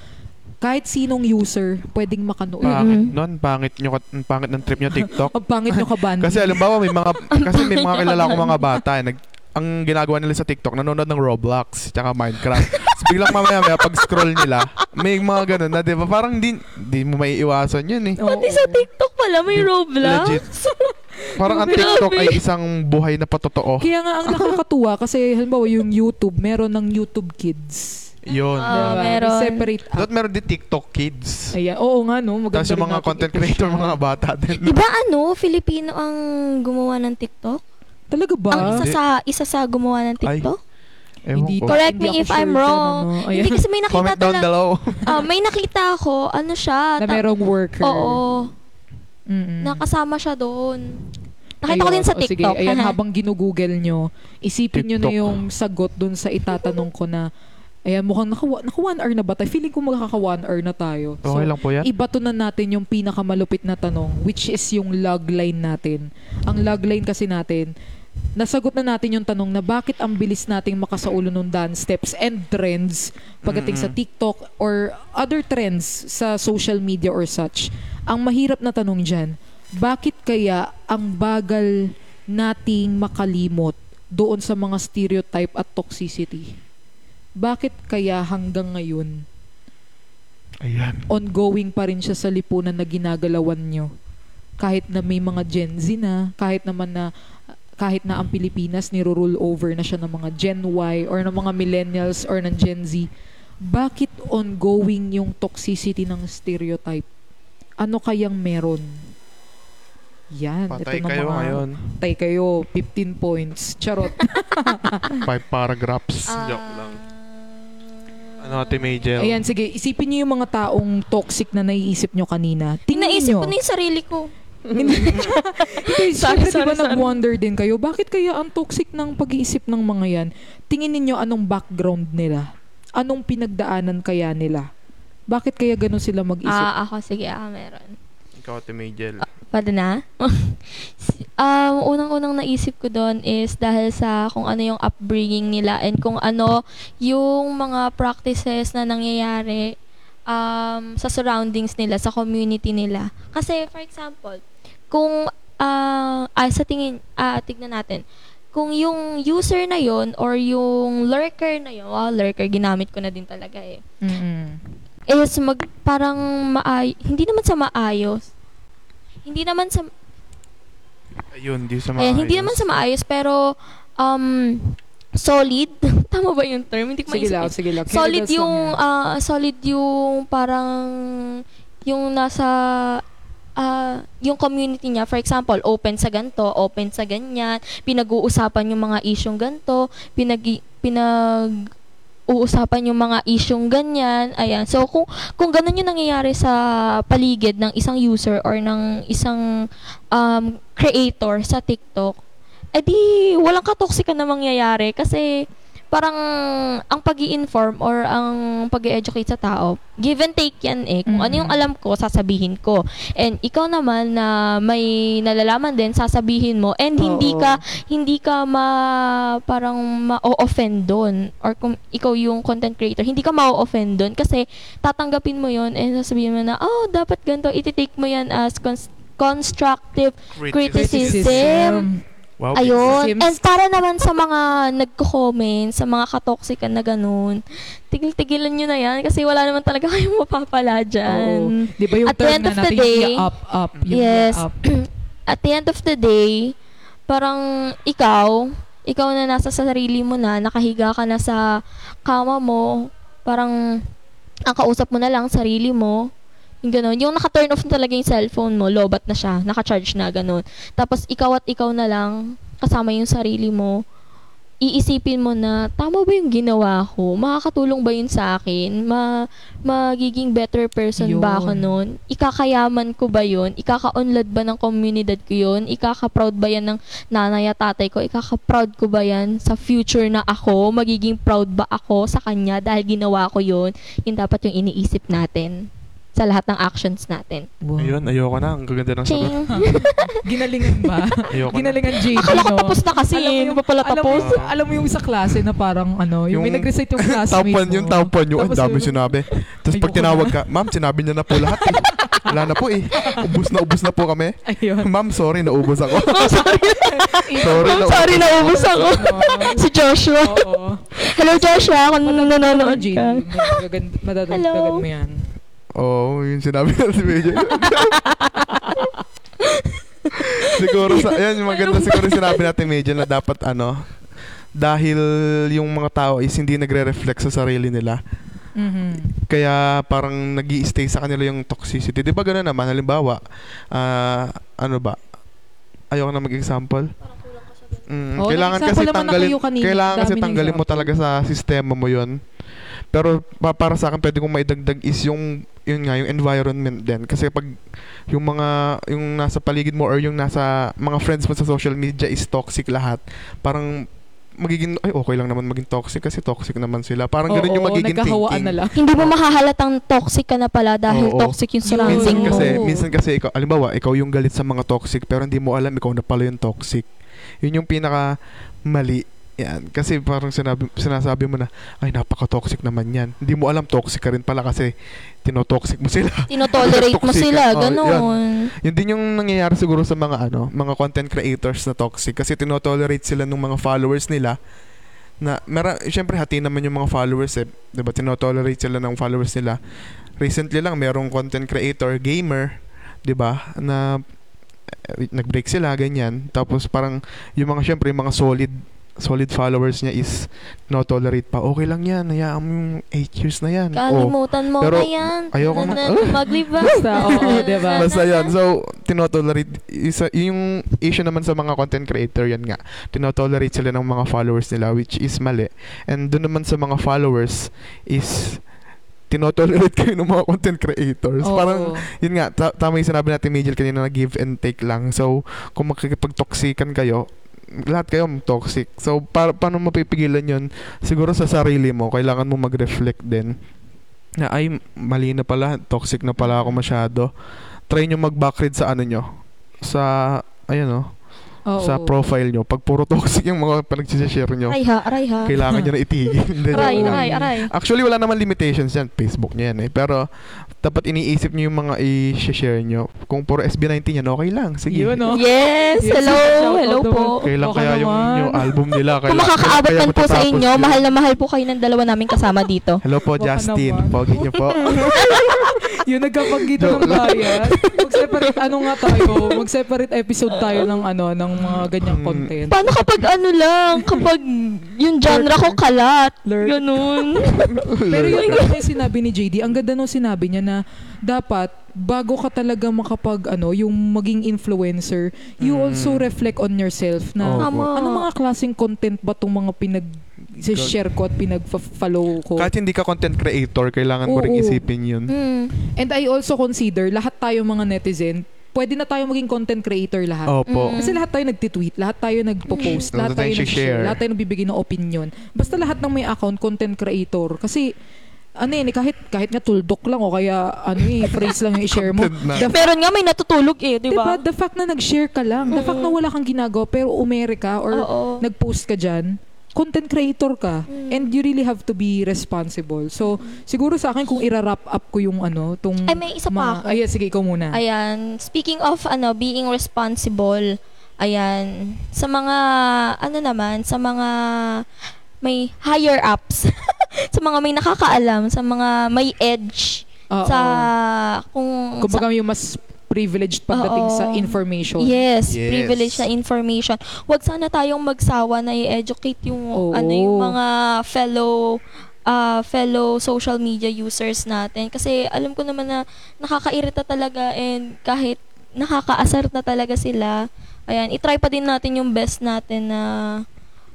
kahit sinong user, pwedeng makanood. Pangit Mm-mm. nun, pangit, nyo, ang pangit ng trip nyo TikTok. Ang pangit nyo kaban. Kasi alam ba, may mga, kasi may mga kilala ko mga bata, eh, nag, ang ginagawa nila sa TikTok, nanonood ng Roblox, tsaka Minecraft. so, biglang mamaya, maya, pag scroll nila, may mga ganun na, di ba? Parang di, di mo may iwasan yun eh. Pati sa TikTok pala may Di- Roblox. legit. Parang ang. TikTok ay isang buhay na patotoo. Kaya nga, ang nakakatuwa, kasi halimbawa yung YouTube, meron ng YouTube Kids. Yun. Ah, Diba? meron. Separate app. Dapat meron din TikTok kids. Ayan. Oo nga, no? Maganda Tapos yung rin mga natin content creator, mga bata din. Di ba ano, Filipino ang gumawa ng TikTok? Talaga ba? ang isa Hindi. sa isa sa gumawa ng Ay. TikTok? Ewan Hindi ko. ko- Correct hindi me ako if I'm sure dyan, wrong. ano. Ayan. Hindi kasi may nakita Comment down talaga. below. Ah, may nakita ako, ano siya? Na ta- merong worker. Oo. Mm-mm. Nakasama siya doon. Nakita ko Ayun. din sa O, sige, TikTok. ayan, habang ginugugel nyo, isipin nyo na TikTok. yung sagot dun sa itatanong ko na, ayan, mukhang naka, naka one hour na ba tayo? Feeling ko magkaka one hour na tayo. Okay lang po yan. ibato na natin yung pinakamalupit na tanong, which is yung logline natin. Ang logline kasi natin, nasagot na natin yung tanong na bakit ang bilis nating makasaulo ng dance steps and trends pagdating sa Mm-mm. TikTok or other trends sa social media or such. Ang mahirap na tanong dyan, bakit kaya ang bagal nating makalimot doon sa mga stereotype at toxicity? Bakit kaya hanggang ngayon Ayan. ongoing pa rin siya sa lipunan na ginagalawan nyo. Kahit na may mga Gen Z na, kahit naman na kahit na ang Pilipinas niro-roll over na siya ng mga Gen Y or ng mga millennials or ng Gen Z, bakit ongoing yung toxicity ng stereotype? Ano kayang meron? Yan. Patay ito na kayo mga, ngayon. Patay kayo. 15 points. Charot. Five paragraphs. Ah, Joke lang. Ano, Ate Majel? Ayan, sige. Isipin niyo yung mga taong toxic na naiisip nyo kanina. Tingnan Naisip nyo. ko na yung sarili ko. Hindi, Sorry, syempre, sorry, diba sorry. nag-wonder din kayo, bakit kaya ang toxic ng pag-iisip ng mga yan? Tingin ninyo anong background nila? Anong pinagdaanan kaya nila? Bakit kaya ganun sila mag-isip? Ah, ako, sige, ah, meron. Ikaw, Ate Majel. Pwede na? um, unang-unang naisip ko doon is dahil sa kung ano yung upbringing nila and kung ano yung mga practices na nangyayari um, sa surroundings nila, sa community nila. Kasi, for example, kung ah ah, sa tingin, ah, tignan natin, kung yung user na yon or yung lurker na yon, wow, lurker, ginamit ko na din talaga eh Mm-mm. is mag parang maay hindi naman sa maayos. Hindi naman sa Ayun, di sa ayan, hindi maayos. naman sa maayos pero um solid. Tama ba yung term? Hindi ko Sige lang, eh. sige lang. Solid yung, ah, solid yung parang, yung nasa, ah, yung community niya. For example, open sa ganto, open sa ganyan, pinag-uusapan yung mga isyong ganto, pinag, pinag, uusapan yung mga isyong ganyan. Ayan. So, kung, kung ganun yung nangyayari sa paligid ng isang user or ng isang um, creator sa TikTok, edi walang katoksika na mangyayari kasi parang ang pag inform or ang pag educate sa tao, give and take yan eh. Kung ano yung Mhm. alam ko, sasabihin ko. And ikaw naman na may nalalaman din, sasabihin mo. And hindi Oo. ka hindi ka ma parang ma-offend doon or kung ikaw yung content creator, hindi ka ma-offend doon kasi tatanggapin mo yon and sasabihin mo na, oh, dapat ganito, iti-take mo yan as cons- constructive criticism. Wow, Ayun. Sims. And para naman sa mga nagko-comment, sa mga katoksikan na ganun, tigil-tigilan nyo na yan kasi wala naman talaga kayong mapapala dyan. Oo. Di ba yung At the term end na of the natin, day, yung up, up. Yung yes. up. At the end of the day, parang ikaw, ikaw na nasa sarili mo na, nakahiga ka na sa kama mo, parang ang kausap mo na lang sarili mo, ganun. Yung naka-turn off na talaga yung cellphone mo, lobat na siya, naka-charge na, ganun. Tapos ikaw at ikaw na lang, kasama yung sarili mo, iisipin mo na, tama ba yung ginawa ko? Makakatulong ba yun sa akin? Ma magiging better person ba ako Yun. nun? Ikakayaman ko ba yun? Ikaka-unlad ba ng komunidad ko yun? Ikaka-proud ba yan ng nanay at tatay ko? Ikaka-proud ko ba yan sa future na ako? Magiging proud ba ako sa kanya dahil ginawa ko yun? Yun dapat yung iniisip natin sa lahat ng actions natin. Wow. Ayun, ayoko na. Ang gaganda ng sagot. Ching! Ginalingan ba? Ayoko na. Ginalingan JD, Akala ko no? tapos na kasi. Alam mo Hindi pa pala Alam mo, tapos. yung, alam mo yung sa klase na parang ano, yung, may Yung nag-recite yung classmate 1 mo. yung top 1 yung ang Tapos dami yung- sinabi. Tapos pag Ayoko tinawag na. ka, ma'am, sinabi niya na po lahat eh. Wala na po eh. Ubus na ubus na po kami. Ayun. Ma'am, sorry, naubos ako. Sorry. sorry, Ma'am, sorry na ubus ako. Ano, si Joshua. Oo. Hello Joshua, kung Madadagdagan nanonood mo, JD. ka. Madadagdagan- Madadagdagan Hello. mo yan. Oo, oh, yung sinabi na si Medyo. siguro sa, yan, yung maganda siguro yung sinabi natin Medyo na dapat ano, dahil yung mga tao is hindi nagre-reflect sa sarili nila. Mhm. Kaya parang nag stay sa kanila yung toxicity. Di ba gano'n naman? Halimbawa, ah, ano ba? Ayoko na mag-example. Mm, Oo, kailangan kasi tanggalin, kanina. kailangan kasi tanggalin mo talaga sa sistema mo yon pero pa, para sa akin pwede kong maidagdag is yung yun nga yung environment din kasi pag yung mga yung nasa paligid mo or yung nasa mga friends mo sa social media is toxic lahat parang magiging ay okay lang naman maging toxic kasi toxic naman sila parang ganun yung magiging thinking na lang. Hindi mo mahahalatang toxic ka na pala dahil Oo. toxic yung Yun. surrounding minsan mo. kasi minsan kasi ikaw alimbawa ikaw yung galit sa mga toxic pero hindi mo alam ikaw na pala yung toxic yun yung pinaka mali yan. Kasi parang sinabi, sinasabi mo na ay napaka-toxic naman yan. Hindi mo alam toxic ka rin pala kasi tinotoxic mo sila. Tinotolerate mo sila. Oh, ganun. yun din yung nangyayari siguro sa mga ano mga content creators na toxic. Kasi tinotolerate sila ng mga followers nila na mera, syempre hati naman yung mga followers eh. 'di ba tinotolerate sila ng followers nila. Recently lang merong content creator gamer 'di ba na eh, nag-break sila ganyan. Tapos parang yung mga syempre yung mga solid solid followers niya is no tolerate pa okay lang yan hayaan mo yung 8 years na yan oh Kalimutan mo Pero na yan. ayoko na- na. Ah! Magliba. Basta, oo, diba? Basta yan. So, tinotolerate, isa, yung issue naman sa mga content creator, yan nga. Tinotolerate sila ng mga followers nila, which is mali. And doon naman sa mga followers is tinotolerate kayo ng mga content creators. Oo. Parang, yun nga, ta- tama yung sinabi natin, Major, kanina na give and take lang. So, kung makikipag-toxican kayo, lahat kayo toxic. So, para, paano mapipigilan yun? Siguro sa sarili mo, kailangan mo mag-reflect din na ay mali na pala, toxic na pala ako masyado. Try nyo mag-backread sa ano nyo. Sa, ayan o, Oo. sa profile nyo. Pag puro toxic yung mga panagsishare nyo, Aray ha, aray ha. kailangan nyo na itigil. Hindi, Aray, joke lang. aray, aray. Actually, wala naman limitations yan. Facebook nyo yan eh. Pero, dapat iniisip nyo yung mga i-share nyo. Kung puro SB19 yan, okay lang. Sige. Yun, no? Yes, Yes, hello, shout hello out po. naman. Kailan Baka kaya yung, naman. yung album nila? Kung Kailan- makakaabot kailan man po sa matatapos inyo, yun? mahal na mahal po kayo ng dalawa namin kasama dito. Hello po, Baka Justin. naman. Pogi nyo po. yung nagkapaggito ng bayad. Mag-separate, ano nga tayo, mag-separate episode tayo ng ano, ng mga ganyang Mm. content. Paano kapag ano lang, kapag yung genre ko kalat, ganun. Pero yung yung sinabi ni JD, ang ganda nung sinabi niya na dapat bago ka talaga makapag ano, yung maging influencer, you Mm. also reflect on yourself na. Tama. ano mga klaseng content ba tong mga pinag share ko at pinag-follow ko. Kahit hindi ka content creator, kailangan mo ring Oo. isipin yun. Hmm. And I also consider lahat tayo mga netizen, pwede na tayo maging content creator lahat. Opo. Mm. Kasi lahat tayo nagtitweet, lahat tayo nagpo-post, Mm. lahat Lahat tayo tayo nag-share, share. lahat tayo nagbibigay ng opinion. Basta lahat ng may account, content creator. Kasi, ano yun, eh, kahit, kahit nga tuldok lang o kaya ano eh, phrase lang yung i-share mo. The, Meron nga may natutulog eh, di diba? ba? The fact na nag-share ka lang, the fact na wala kang ginagawa pero umere ka or Oo. nag-post ka dyan, content creator ka. Mm. And you really have to be responsible. So, siguro sa akin kung ira-wrap up ko yung ano, tung... Ay, may isa pa ako. Ayan, sige, ikaw muna. Ayan, speaking of ano, being responsible, ayan, sa mga, ano naman, sa mga may higher ups, sa mga may nakakaalam, sa mga may edge, Oo. sa, kung, Kumbaga yung mas privileged pagdating Oo. sa information. Yes, Yes. privilege na information. Huwag sana tayong magsawa na i-educate yung Oo. ano yung mga fellow ah, fellow social media users natin kasi alam ko naman na nakakairita talaga and kahit nakakaasar na talaga sila, ayan, i-try pa din natin yung best natin na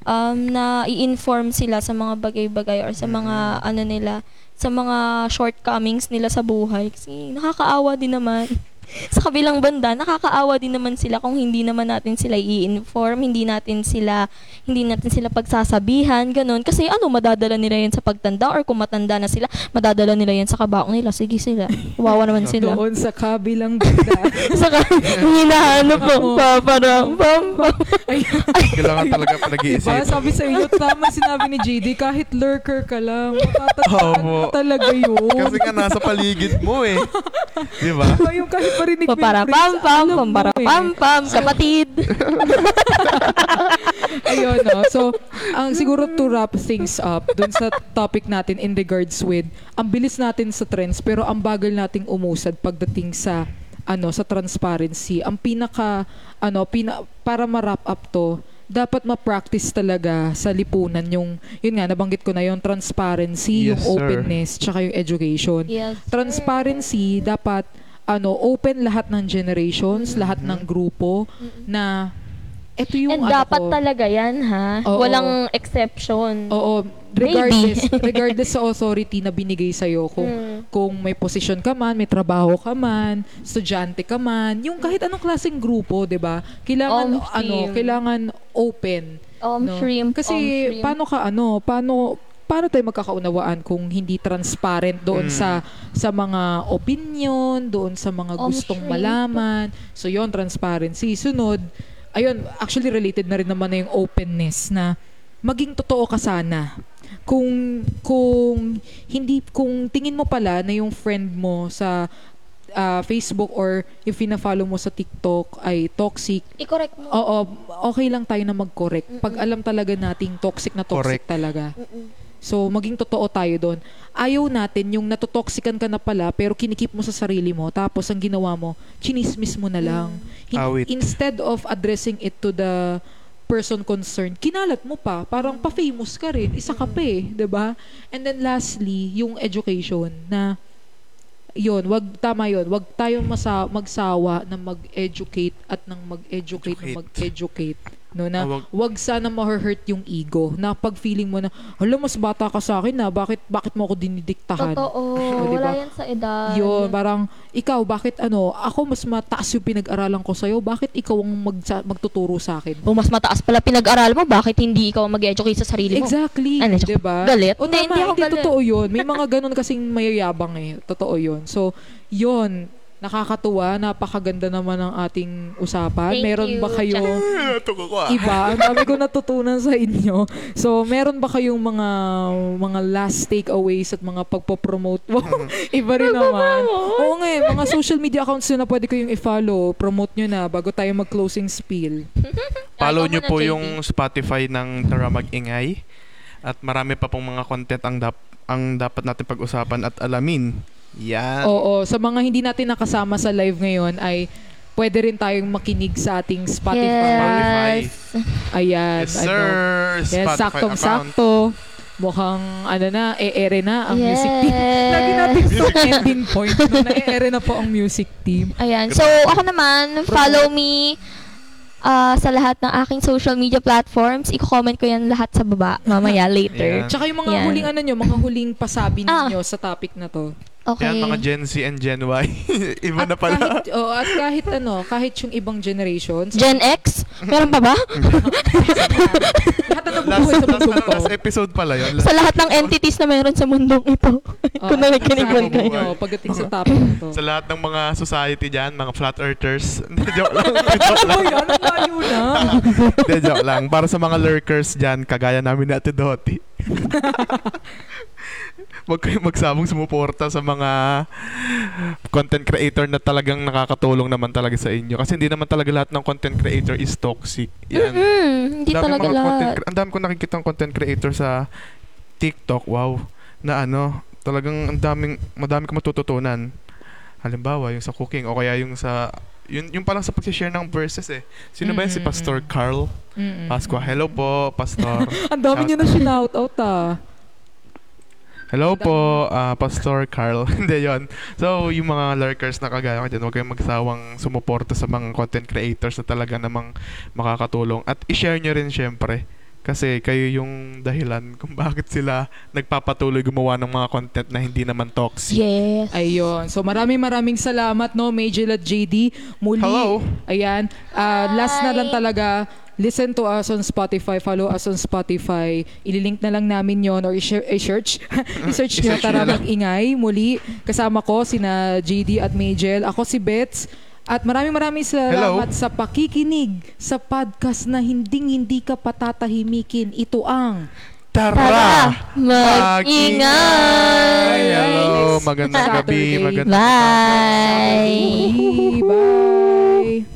um, na i-inform sila sa mga bagay-bagay or sa mga ano nila, sa mga shortcomings nila sa buhay. Kasi nakakaawa din naman sa kabilang banda, nakakaawa din naman sila kung hindi naman natin sila i-inform, hindi natin sila hindi natin sila pagsasabihan, ganun. Kasi ano, madadala nila yan sa pagtanda or kung matanda na sila, madadala nila yan sa kabaong nila. Sige sila. Wawa naman sila. Doon sa kabilang banda. Saka, hinahanap mo, pa, parang, pam, pam. Kailangan talaga diba? pinag-iisip. Sabi sa iyo, tama sinabi ni JD, kahit lurker ka lang, matatandaan mo talaga yun. Kasi nga nasa paligid mo eh. Di ba? Diba yung kahit marinig mo yung Para phrase, pam pam, alam pam mo para eh. pam pam, kapatid. Ayun, no? So, ang siguro to wrap things up dun sa topic natin in regards with, ang bilis natin sa trends, pero ang bagal nating umusad pagdating sa ano sa transparency. Ang pinaka ano pina, para ma-wrap up to, dapat ma-practice talaga sa lipunan yung yun nga nabanggit ko na yung transparency, Yes, yung sir. openness, tsaka yung education. Yes. Transparency dapat ano open lahat ng generations, lahat ng grupo na ito yung And ano dapat ko, talaga yan, ha? Oo. Walang exception. Oo, regardless, regardless sa authority na binigay sa kung Mm. kung may posisyon ka man, may trabaho ka man, estudyante ka man, yung kahit anong klaseng grupo, 'di ba? Kailangan Om ano, kailangan open, Um, no? shrimp, Kasi um, shrimp. paano ka ano, paano paano tayo magkakaunawaan kung hindi transparent doon Mm. sa sa mga opinion, doon sa mga gustong malaman. So yon transparency. Sunod, ayun, actually related na rin naman na yung openness na maging totoo ka sana. Kung kung hindi kung tingin mo pala na yung friend mo sa ah, Facebook or yung fina-follow mo sa TikTok ay toxic, I-correct mo. Oo, okay lang tayo na mag-correct. Pag alam talaga nating toxic na toxic Correct. talaga. Mm-mm. So, maging totoo tayo doon. Ayaw natin yung natotoxican ka na pala pero kinikip mo sa sarili mo tapos ang ginawa mo, chinismis mo na lang. Hin- Awit. instead of addressing it to the person concerned, kinalat mo pa. Parang pa-famous ka rin. Isa ka pa eh, ba? And then lastly, yung education na yon wag tama yon wag tayong masa, magsawa na mag-educate at nang mag-educate na Educate. mag-educate no na Ah, wag- wag sana ma-hurt yung ego na pag feeling mo na hala mas bata ka sa akin na bakit bakit mo ako dinidiktahan Totoo. O, diba? Wala yan sa edad. yun parang ikaw bakit ano ako mas mataas yung pinag-aralan ko sa'yo bakit ikaw ang magsa- magtuturo sa akin Kung mas mataas pala pinag-aral mo, bakit hindi ikaw mag-educate sa sarili mo? Exactly, Ano, 'di ba? galit? O Hindi, hindi ako hindi galit. totoo 'yun. May mga ganun kasing mayayabang eh. Totoo 'yun. So, 'yun nakakatuwa, napakaganda naman ng ating usapan. Thank meron you, ba kayo iba? Ang dami ko natutunan sa inyo. So, meron ba kayong mga mga last takeaways at mga pagpo-promote? Iba rin naman. Oo nga eh, mga social media accounts na pwede ko yung i-follow. Promote nyo na bago tayo mag-closing spiel. Follow nyo po yung Spotify ng Tara Mag-ingay. At marami pa pong mga content ang, dap ang dapat natin pag-usapan at alamin. Yan. Oo, sa mga hindi natin nakasama sa live ngayon ay pwede rin tayong makinig sa ating Spotify. Yes. Ayan. Yes, ano. sir. Yes, Spotify account. saktong-sakto. Mukhang, ano na, e-ere na ang music team. Yes. Lagi natin sa ending point no, na e-ere na po ang music team. Ayan. So, ako naman, follow me ah, sa lahat ng aking social media platforms. I-comment ko yan lahat sa baba mamaya later. Tsaka yung mga Yan. huling ano nyo, mga huling pasabi Ah. ninyo sa topic na to. Okay. Yan mga Gen Z and Gen Y. Iba At na pala. kahit, oh, at kahit ano, kahit yung ibang generations, Gen X? Meron pa ba? lahat na last, nabubuhay sa last, last episode pala yun. sa lahat ng entities na meron sa mundong ito. Oh, Kung nakikinig man kayo. pagdating sa topic na to. Sa lahat ng mga society dyan, mga flat earthers. Joke lang. joke Ano lang. Ang layo na. Hindi, joke lang. Para sa mga lurkers dyan, kagaya namin ni Ate Doti. Kayong magsabong sumuporta sa mga content creator na talagang nakakatulong naman talaga sa inyo. Kasi hindi naman talaga lahat ng content creator is toxic. Yan. Mm, hindi Dami talaga lahat. cre- ang dami ko nakikita ng content creator sa TikTok, wow, na ano, talagang ang daming, madami ko matututunan. Halimbawa, yung sa cooking o kaya yung sa, yun, yung parang sa pag-share ng verses eh. Sino ba yun? Si Mm-mm. Pastor Carl Mm-mm. Pasqua. Hello po, Pastor. Ang dami nyo na shout out ah. Hello po, ah, Pastor Carl. Hindi yon. So, yung mga lurkers na kagaya ko dyan, huwag kayong magsawang sumuporta sa mga content creators na talaga namang makakatulong. At i-share nyo rin syempre. Kasi kayo yung dahilan kung bakit sila nagpapatuloy gumawa ng mga content na hindi naman toxic. Yes. Ayun. So maraming maraming salamat no, Majel at JD. Muli. Hello. Ayan. Ah, last na lang talaga. Listen to us on Spotify. Follow us on Spotify. Ililink na lang namin yon or i-share- i-search. i-search nyo. Tara mag-ingay. Muli, kasama ko sina JD at Majel. Ako si Bets. At maraming maraming salamat sa pakikinig sa podcast na hinding-hindi ka patatahimikin. Ito ang Tara! Tara, mag-ingay! Hello, magandang gabi. Magandang Bye! Bye!